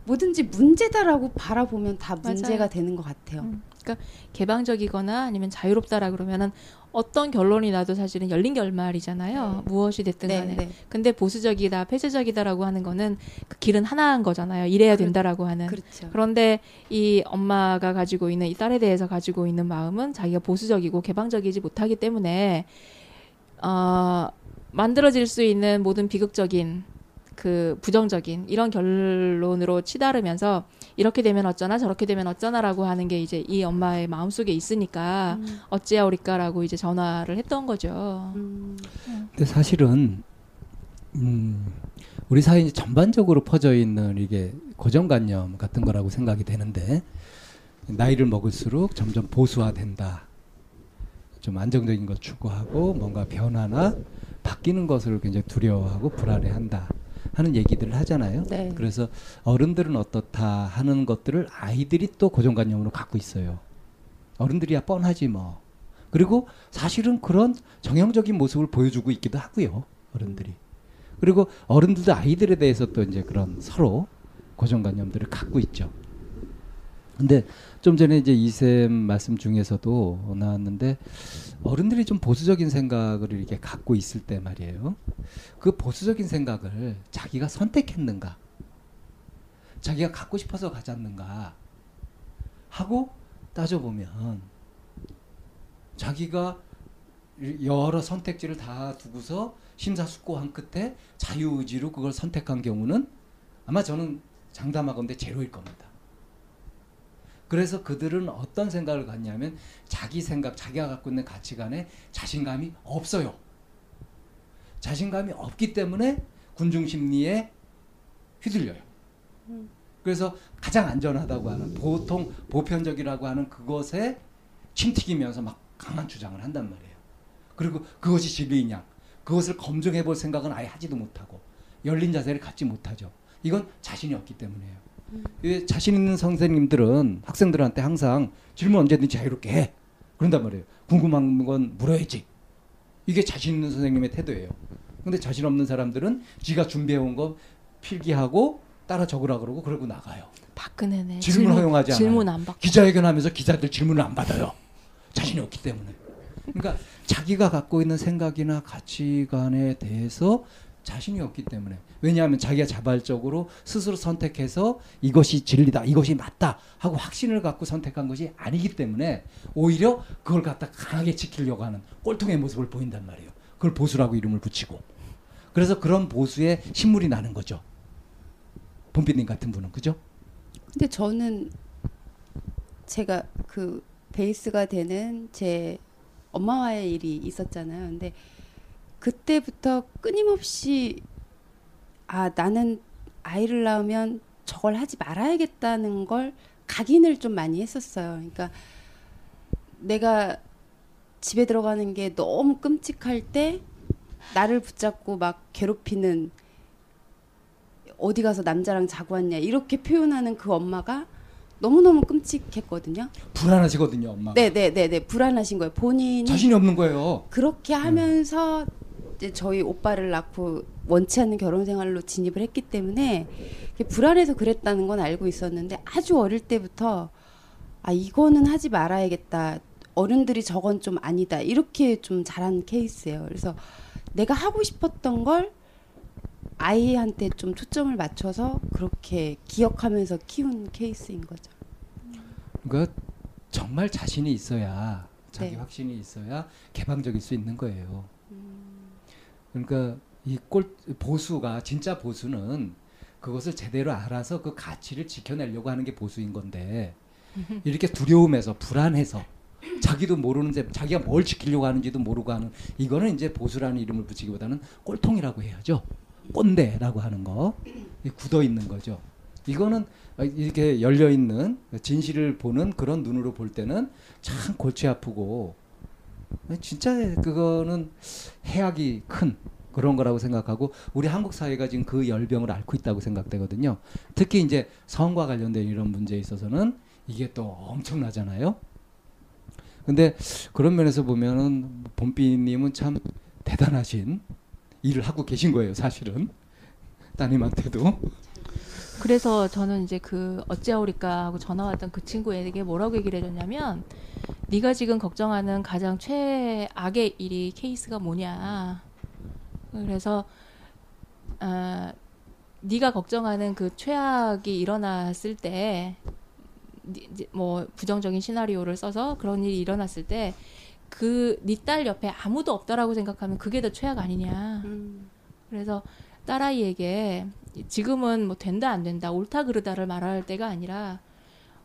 뭐든지 문제다라고 바라보면 다 문제가 맞아요. 되는 것 같아요. 음, 그러니까 개방적이거나 아니면 자유롭다라 그러면은 어떤 결론이 나도 사실은 열린 결말이잖아요. 무엇이 됐든 네, 간에. 네. 근데 보수적이다, 폐쇄적이다라고 하는 거는 그 길은 하나인 거잖아요. 이래야 그렇- 된다라고 하는. 그렇죠. 그런데 이 엄마가 가지고 있는 이 딸에 대해서 가지고 있는 마음은 자기가 보수적이고 개방적이지 못하기 때문에 어, 만들어질 수 있는 모든 비극적인 그 부정적인 이런 결론으로 치달으면서 이렇게 되면 어쩌나 저렇게 되면 어쩌나라고 하는 게 이제 이 엄마의 마음속에 있으니까 음, 어찌하오리까라고 이제 전화를 했던 거죠. 음, 근데 사실은 음, 우리 사회 이제 전반적으로 퍼져 있는 이게 고정관념 같은 거라고 생각이 되는데 나이를 먹을수록 점점 보수화된다. 좀 안정적인 것 추구하고 뭔가 변화나 바뀌는 것을 굉장히 두려워하고 불안해한다 하는 얘기들을 하잖아요. 네. 그래서 어른들은 어떻다 하는 것들을 아이들이 또 고정관념으로 갖고 있어요. 어른들이야 뻔하지 뭐. 그리고 사실은 그런 정형적인 모습을 보여주고 있기도 하고요. 어른들이. 그리고 어른들도 아이들에 대해서 또 이제 그런 서로 고정관념들을 갖고 있죠. 근데 좀 전에 이제 이샘 말씀 중에서도 나왔는데 어른들이 좀 보수적인 생각을 이렇게 갖고 있을 때 말이에요. 그 보수적인 생각을 자기가 선택했는가? 자기가 갖고 싶어서 가졌는가? 하고 따져보면 자기가 여러 선택지를 다 두고서 심사숙고한 끝에 자유의지로 그걸 선택한 경우는 아마 저는 장담하건대 제로일 겁니다. 그래서 그들은 어떤 생각을 갖냐면 자기 생각, 자기가 갖고 있는 가치관에 자신감이 없어요. 자신감이 없기 때문에 군중 심리에 휘둘려요. 그래서 가장 안전하다고 하는 보통 보편적이라고 하는 그것에 침튀기면서 막 강한 주장을 한단 말이에요. 그리고 그것이 진리냐, 그것을 검증해 볼 생각은 아예 하지도 못하고 열린 자세를 갖지 못하죠. 이건 자신이 없기 때문이에요. 이 자신 있는 선생님들은 학생들한테 항상 질문 언제든지 자유롭게 해. 그런단 말이에요. 궁금한 건 물어야지. 이게 자신 있는 선생님의 태도예요. 근데 자신 없는 사람들은 지가 준비해온 거 필기하고 따라 적으라 그러고 그러고 나가요. 박근혜네. 질문 허용하지 않아요. 질문 안 받고. 기자회견하면서 기자들 질문을 안 받아요. 자신이 없기 때문에. 그러니까 자기가 갖고 있는 생각이나 가치관에 대해서 자신이 없기 때문에. 왜냐하면 자기가 자발적으로 스스로 선택해서 이것이 진리다, 이것이 맞다 하고 확신을 갖고 선택한 것이 아니기 때문에 오히려 그걸 갖다 강하게 지키려고 하는 꼴통의 모습을 보인단 말이에요. 그걸 보수라고 이름을 붙이고. 그래서 그런 보수에 신물이 나는 거죠. 본비님 같은 분은 그죠? 근데 저는 제가 그 베이스가 되는 제 엄마와의 일이 있었잖아요. 근데 그때부터 끊임없이 아 나는 아이를 낳으면 저걸 하지 말아야겠다는 걸 각인을 좀 많이 했었어요. 그러니까 내가 집에 들어가는 게 너무 끔찍할 때 나를 붙잡고 막 괴롭히는 어디 가서 남자랑 자고 왔냐 이렇게 표현하는 그 엄마가 너무너무 끔찍했거든요. 불안하시거든요, 엄마. 네, 네, 네, 네. 불안하신 거예요. 본인이 자신이 없는 거예요. 그렇게 하면서 이제 저희 오빠를 낳고 원치 않는 결혼 생활로 진입을 했기 때문에 불안해서 그랬다는 건 알고 있었는데 아주 어릴 때부터 아 이거는 하지 말아야겠다. 어른들이 저건 좀 아니다. 이렇게 좀 자란 케이스예요. 그래서 내가 하고 싶었던 걸 아이한테 좀 초점을 맞춰서 그렇게 기억하면서 키운 케이스인 거죠. 그러니까 정말 자신이 있어야 자기 네. 확신이 있어야 개방적일 수 있는 거예요. 그러니까 이 꼴 보수가 진짜 보수는 그것을 제대로 알아서 그 가치를 지켜내려고 하는 게 보수인 건데 이렇게 두려움에서 불안해서 자기도 모르는데 자기가 뭘 지키려고 하는지도 모르고 하는 이거는 이제 보수라는 이름을 붙이기보다는 꼴통이라고 해야죠. 꼰대라고 하는 거 굳어 있는 거죠. 이거는 이렇게 열려 있는 진실을 보는 그런 눈으로 볼 때는 참 골치 아프고 진짜 그거는 해악이 큰 그런 거라고 생각하고 우리 한국 사회가 지금 그 열병을 앓고 있다고 생각되거든요. 특히 이제 성과 관련된 이런 문제에 있어서는 이게 또 엄청나잖아요. 근데 그런 면에서 보면은 봄비님은 참 대단하신 일을 하고 계신 거예요, 사실은. 따님한테도. 그래서 저는 이제 그 어찌하오리까 하고 전화 왔던 그 친구에게 뭐라고 얘기를 해줬냐면 네가 지금 걱정하는 가장 최악의 일이 케이스가 뭐냐. 그래서 아 네가 걱정하는 그 최악이 일어났을 때 뭐 부정적인 시나리오를 써서 그런 일이 일어났을 때 그 네 딸 옆에 아무도 없다라고 생각하면 그게 더 최악 아니냐. 음. 그래서 딸아이에게 지금은 뭐 된다 안 된다 옳다 그르다를 말할 때가 아니라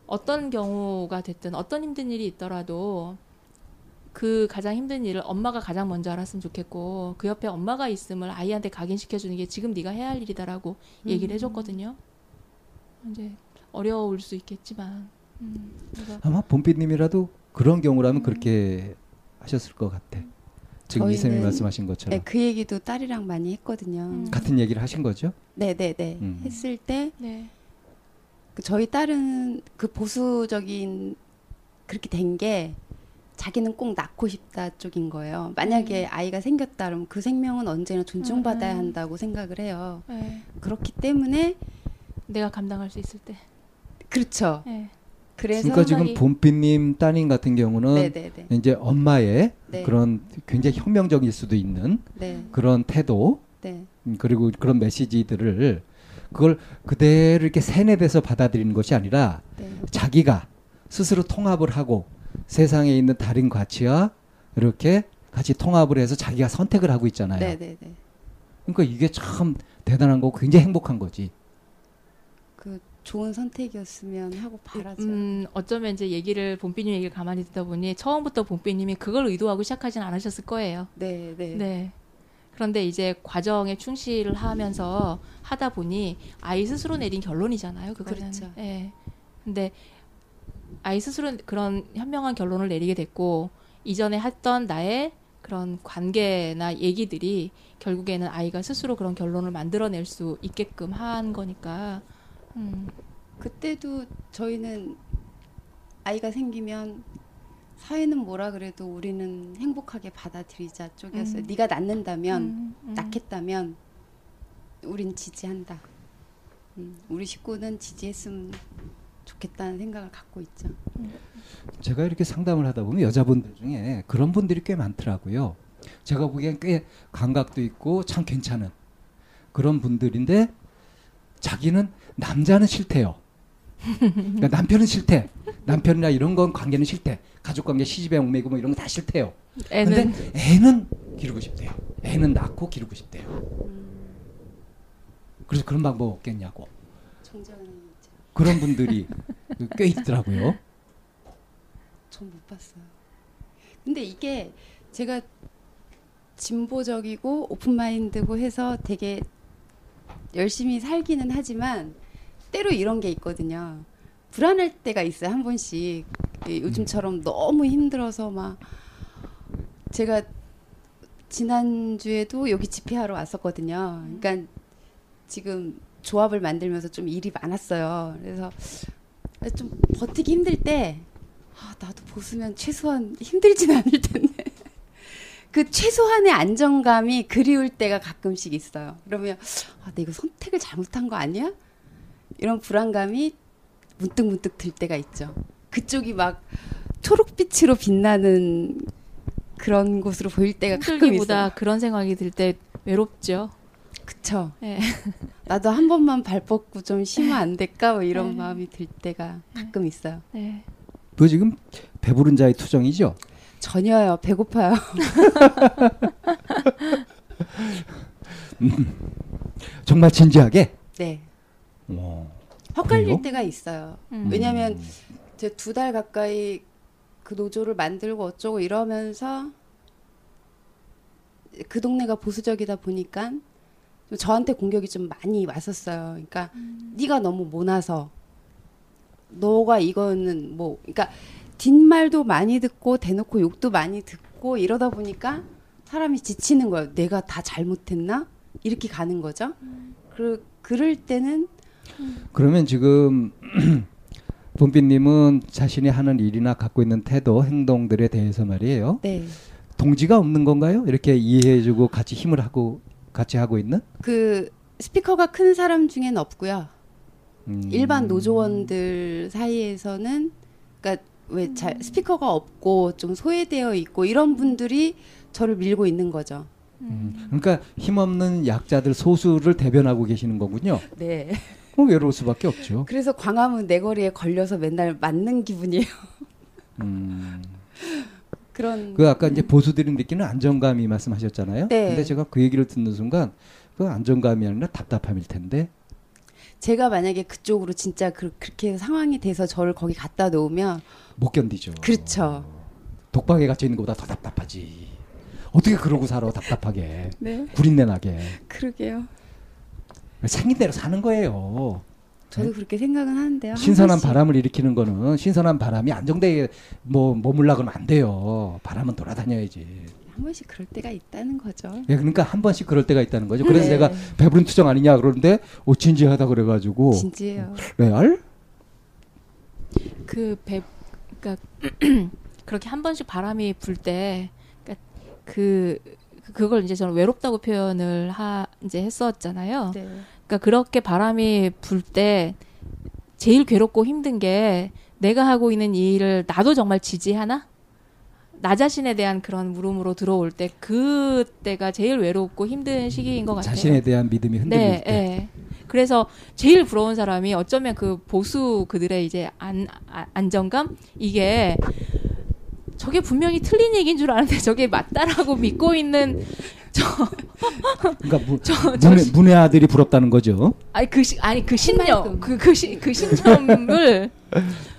어떤 경우가 됐든 어떤 힘든 일이 있더라도 그 가장 힘든 일을 엄마가 가장 먼저 알았으면 좋겠고 그 옆에 엄마가 있음을 아이한테 각인시켜 주는 게 지금 네가 해야 할 일이다라고 얘기를 음. 해줬거든요. 이제 어려울 수 있겠지만 음, 아마 봄빛님이라도 그런 경우라면 그렇게 하셨을 것 같아. 지금 이쌤이 말씀하신 것처럼 네, 그 얘기도 딸이랑 많이 했거든요. 음. 같은 얘기를 하신 거죠? 네, 네, 네. 음. 했을 때 네. 그 저희 딸은 그 보수적인 그렇게 된 게 자기는 꼭 낳고 싶다 쪽인 거예요. 만약에 아이가 생겼다 그러면 그 생명은 언제나 존중받아야 음. 한다고 생각을 해요. 네. 그렇기 때문에 내가 감당할 수 있을 때. 그렇죠. 네. 그래서 그러니까 지금 봄빛님 따님 같은 경우는 네, 네, 네. 이제 엄마의 네. 그런 굉장히 혁명적일 수도 있는 네. 그런 태도 네. 음, 그리고 그런 메시지들을 그걸 그대로 이렇게 세뇌돼서 받아들이는 것이 아니라 네. 자기가 스스로 통합을 하고 세상에 있는 다른 가치와 이렇게 같이 통합을 해서 자기가 선택을 하고 있잖아요. 네, 네, 네. 그러니까 이게 참 대단한 거고 굉장히 행복한 거지. 그 좋은 선택이었으면 하고 바라죠. 음, 어쩌면 이제 얘기를 봄비님 얘기를 가만히 듣다 보니 처음부터 봄비님이 그걸 의도하고 시작하진 않으셨을 거예요. 네, 네. 네. 그런데 이제 과정에 충실을 하면서 하다 보니 아이 스스로 내린 결론이잖아요. 그거는. 그렇죠. 예. 근데 아이 스스로 그런 현명한 결론을 내리게 됐고 이전에 했던 나의 그런 관계나 얘기들이 결국에는 아이가 스스로 그런 결론을 만들어낼 수 있게끔 한 거니까. 음. 그때도 저희는 아이가 생기면 사회는 뭐라 그래도 우리는 행복하게 받아들이자 쪽이었어요. 음. 네가 낳는다면 음, 음. 낳겠다면 우린 지지한다. 음, 우리 식구는 지지했으면 좋겠다는 생각을 갖고 있죠. 제가 이렇게 상담을 하다 보면 여자분들 중에 그런 분들이 꽤 많더라고요. 제가 보기엔 꽤 감각도 있고 참 괜찮은 그런 분들인데 자기는 남자는 싫대요. 그러니까 남편은 싫대. 남편이나 이런 건 관계는 싫대. 가족 관계 시집에 얽매고 뭐 이런 거 다 싫대요. 애는 근데 애는 기르고 싶대요. 애는 낳고 기르고 싶대요. 그래서 그런 방법 없겠냐고. 이제 그런 분들이 [laughs] 꽤 있더라고요. 전 못 봤어요. 근데 이게 제가 진보적이고 오픈마인드고 해서 되게 열심히 살기는 하지만 때로 이런 게 있거든요. 불안할 때가 있어요 한 번씩 이 요즘처럼 너무 힘들어서 막 제가 지난 주에도 여기 집회하러 왔었거든요. 그러니까 지금 조합을 만들면서 좀 일이 많았어요. 그래서 좀 버티기 힘들 때 아, 나도 보수면 최소한 힘들진 않을 텐데. [laughs] 그 최소한의 안정감이 그리울 때가 가끔씩 있어요. 그러면 아, 내가 이거 선택을 잘못한 거 아니야? 이런 불안감이 문득 문득 들 때가 있죠. 그쪽이 막 초록빛으로 빛나는 그런 곳으로 보일 때가 가끔 있어요. 그런 생각이 들 때 외롭죠. 그쵸. 예. [laughs] 나도 한 번만 발 뻗고 좀 쉬면 안 될까? 뭐 이런 네. 마음이 들 때가 가끔 있어요. 네. 너 지금 배부른 자의 투정이죠? 전혀요. 배고파요. [laughs] 정말 진지하게? 네. 어. 헛갈릴 그래요? 때가 있어요. 음. 왜냐하면 제 두 달 가까이 그 노조를 만들고 어쩌고 이러면서 그 동네가 보수적이다 보니까 좀 저한테 공격이 좀 많이 왔었어요. 그러니까 네가 너무 모나서 너가 이거는 뭐 그러니까 뒷말도 많이 듣고 대놓고 욕도 많이 듣고 이러다 보니까 사람이 지치는 거예요. 내가 다 잘못했나? 이렇게 가는 거죠. 그 그럴 때는 그러면 지금 [clears throat] 봄빛님은 자신이 하는 일이나 갖고 있는 태도, 행동들에 대해서 말이에요. 네. 동지가 없는 건가요? 이렇게 이해해주고 같이 힘을 하고 같이 하고 있는? 그 스피커가 큰 사람 중엔 없고요. 음. 일반 노조원들 사이에서는 그러니까 왜 잘 스피커가 없고 좀 소외되어 있고 이런 분들이 저를 밀고 있는 거죠. 음. 그러니까 힘없는 약자들 소수를 대변하고 계시는 거군요. 네. 어, 외로울 수밖에 없죠. 그래서 광화문 내거리에 걸려서 맨날 맞는 기분이에요. 음. 그런 그 아까 이제 보수들이 느끼는 안정감이 말씀하셨잖아요. 네. 근데 제가 그 얘기를 듣는 순간 그 안정감이 아니라 답답함일 텐데. 제가 만약에 그쪽으로 진짜 그, 그렇게 상황이 돼서 저를 거기 갖다 놓으면 못 견디죠. 그렇죠. 독방에 갇혀 있는 것보다 더 답답하지. 어떻게 그러고 살아 답답하게 네, 구린내 나게 그러게요. 생긴 대로 사는 거예요. 저도 그렇게 생각은 하는데요. 한 신선한 바람을 일으키는 거는 신선한 바람이 안정되게 뭐 머물라 그러면 안 돼요. 바람은 돌아다녀야지. 한 번씩 그럴 때가 있다는 거죠. 예, 그러니까 한 번씩 그럴 때가 있다는 거죠. 그래서 네. 제가 배부른 투정 아니냐 그러는데 오 진지하다 그래가지고 진지해요. 레알? 그 배, 그러니까 [clears throat] 그렇게 한 번씩 바람이 불 때, 그러니까 그 그걸 이제 저는 외롭다고 표현을 하 이제 했었잖아요. 네. 그러니까 그렇게 바람이 불 때 제일 괴롭고 힘든 게 내가 하고 있는 이 일을 나도 정말 지지하나? 나 자신에 대한 그런 물음으로 들어올 때 그때가 제일 외롭고 힘든 시기인 것 같아요. 자신에 대한 믿음이 흔들릴 네, 때. 예. 그래서 제일 부러운 사람이 어쩌면 그 보수 그들의 이제 안, 아- 안정감 이게 저게 분명히 틀린 얘기인 줄 아는데 저게 맞다라고 믿고 있는 그러니까 무, 저, 저 문의, 문의 아들이 부럽다는 거죠. 아니 그 시, 아니 그 신념. 그그 그 신념을 [laughs]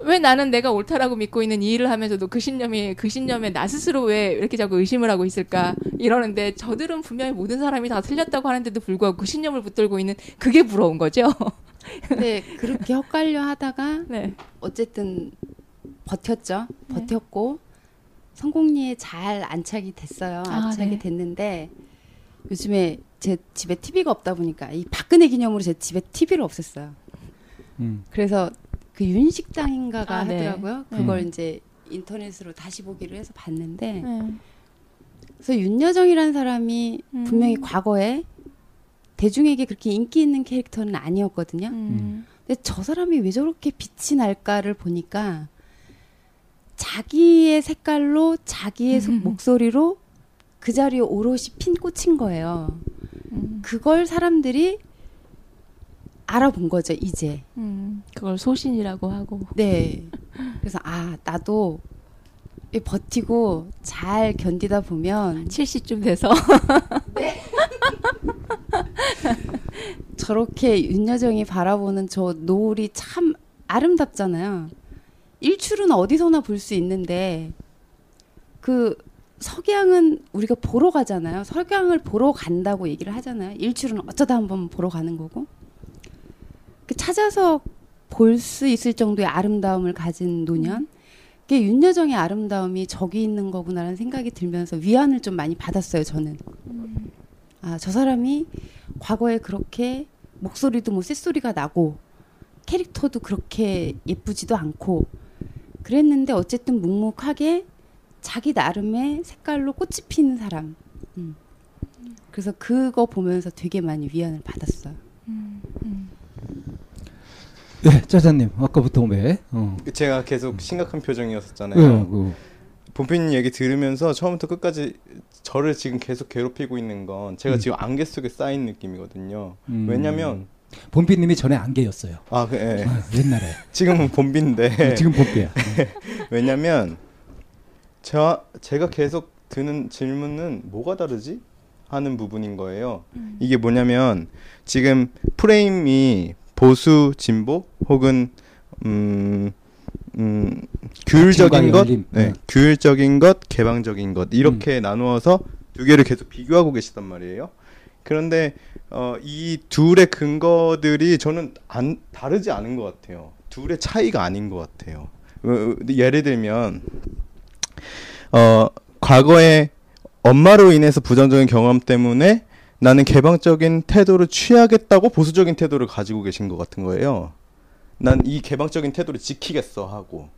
왜 나는 내가 옳다라고 믿고 있는 이 일을 하면서도 그 신념이 그 신념에 나 스스로 왜 이렇게 자꾸 의심을 하고 있을까 이러는데 저들은 분명히 모든 사람이 다 틀렸다고 하는데도 불구하고 그 신념을 붙들고 있는 그게 부러운 거죠. 근데 그렇게 헛갈려 하다가 [laughs] 네. 어쨌든 버텼죠. 네. 버텼고 성공리에 잘 안착이 됐어요. 아, 안착이 네. 됐는데 요즘에 제 집에 TV가 없다 보니까 이 박근혜 기념으로 제 집에 TV를 없앴어요. 음. 그래서 그 윤식당인가가 아, 네. 하더라고요. 네. 그걸 이제 인터넷으로 다시 보기로 해서 봤는데 네. 그래서 윤여정이라는 사람이 음. 분명히 과거에 대중에게 그렇게 인기 있는 캐릭터는 아니었거든요. 음. 근데 저 사람이 왜 저렇게 빛이 날까를 보니까 자기의 색깔로 자기의 소- 음. 목소리로 그 자리에 오롯이 핀 꽂힌 거예요. 음. 그걸 사람들이 알아본 거죠, 이제. 음. 그걸 소신이라고 하고. 네. 그래서 아, 나도 이 버티고 잘 견디다 보면 70쯤 돼서 [laughs] 저렇게 윤여정이 바라보는 저 노을이 참 아름답잖아요. 일출은 어디서나 볼 수 있는데 그 석양은 우리가 보러 가잖아요. 석양을 보러 간다고 얘기를 하잖아요. 일출은 어쩌다 한번 보러 가는 거고. 그 찾아서 볼 수 있을 정도의 아름다움을 가진 노년. 그게 윤여정의 아름다움이 저기 있는 거구나라는 생각이 들면서 위안을 좀 많이 받았어요, 저는. 아, 저 사람이 과거에 그렇게 목소리도 뭐 쇳소리가 나고 캐릭터도 그렇게 예쁘지도 않고 그랬는데 어쨌든 묵묵하게 자기 나름의 색깔로 꽃이 피는 사람. 음. 그래서 그거 보면서 되게 많이 위안을 받았어요. 네, 짜자님 아까부터 왜? 어. 제가 계속 심각한 표정이었었잖아요. 네, 그, 본피님 얘기 들으면서 처음부터 끝까지 저를 지금 계속 괴롭히고 있는 건 제가 음. 지금 안개 속에 쌓인 느낌이거든요. 음. 왜냐면 본비님이 전에 안개였어요. 아, 그, 예. 아, 옛날에. [laughs] 지금은 본비인데 지금 본비야. [laughs] 왜냐면 저 제가 계속 드는 질문은 뭐가 다르지 하는 부분인 거예요. 이게 뭐냐면 지금 프레임이 보수 진보 혹은 음, 음 규율적인 것, 열림. 네, 네. 규율적인 것, 개방적인 것 이렇게 나누어서 두 개를 계속 비교하고 계시단 말이에요. 그런데 어, 이 둘의 근거들이 저는 안, 다르지 않은 것 같아요. 둘의 차이가 아닌 것 같아요. 어, 어, 예를 들면 어, 과거에 엄마로 인해서 부정적인 경험 때문에 나는 개방적인 태도를 취하겠다고 보수적인 태도를 가지고 계신 것 같은 거예요. 난 이 개방적인 태도를 지키겠어 하고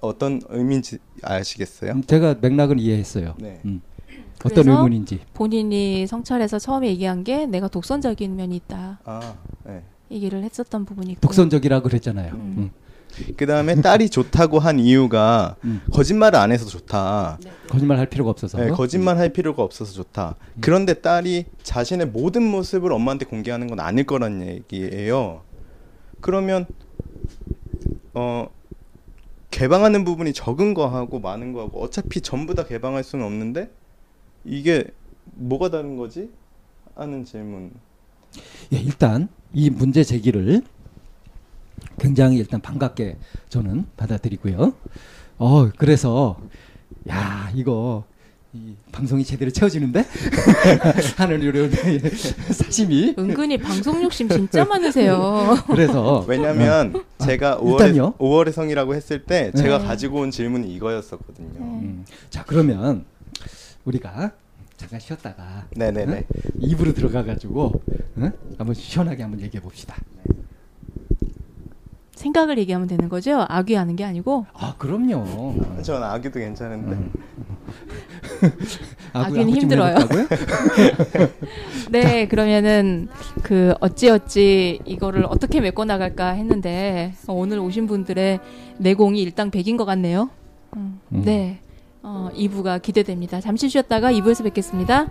어떤 의미인지 아시겠어요? 음, 제가 맥락은 이해했어요. 네. 음. 어떤 그래서 의문인지. 본인이 성찰해서 처음에 얘기한 게 내가 독선적인 면이 있다 아, 네. 얘기를 했었던 부분이 있고. 독선적이라 그랬잖아요. 음. 음. 그 다음에 딸이 좋다고 한 이유가 음. 거짓말을 안 해서 좋다. 거짓말 할 필요가 없어서. 네, 거짓말 할 필요가 없어서 좋다. 그런데 딸이 자신의 모든 모습을 엄마한테 공개하는 건 아닐 거란 얘기예요. 그러면 어 개방하는 부분이 적은 거하고 많은 거하고 어차피 전부 다 개방할 수는 없는데 이게 뭐가 다른 거지? 하는 질문. 예, 일단 이 문제 제기를 굉장히 일단 반갑게 저는 받아들이고요. 어 그래서 야 이거 이 방송이 제대로 채워지는데 [laughs] 하늘 요런 [laughs] 사심이 은근히 방송 욕심 진짜 많으세요. [laughs] 그래서 왜냐면 제가 5월의, 일단요. 5월의 성이라고 했을 때 제가 네. 가지고 온 질문이 이거였었거든요. 음, 자 그러면 우리가 잠깐 쉬었다가 네네네. 입으로 들어가가지고 응? 한번 시원하게 한번 얘기해 봅시다. 생각을 얘기하면 되는 거죠? 악유하는 게 아니고. 아 그럼요. 전 아기도 괜찮은데. 음. 아귀는 힘들어요. [laughs] 네, 그러면은 그 어찌어찌 이거를 어떻게 메꿔 나갈까 했는데 어, 오늘 오신 분들의 내공이 일당 백인 것 같네요. 음, 음. 네, 어, 2부가 기대됩니다. 잠시 쉬었다가 2부에서 뵙겠습니다.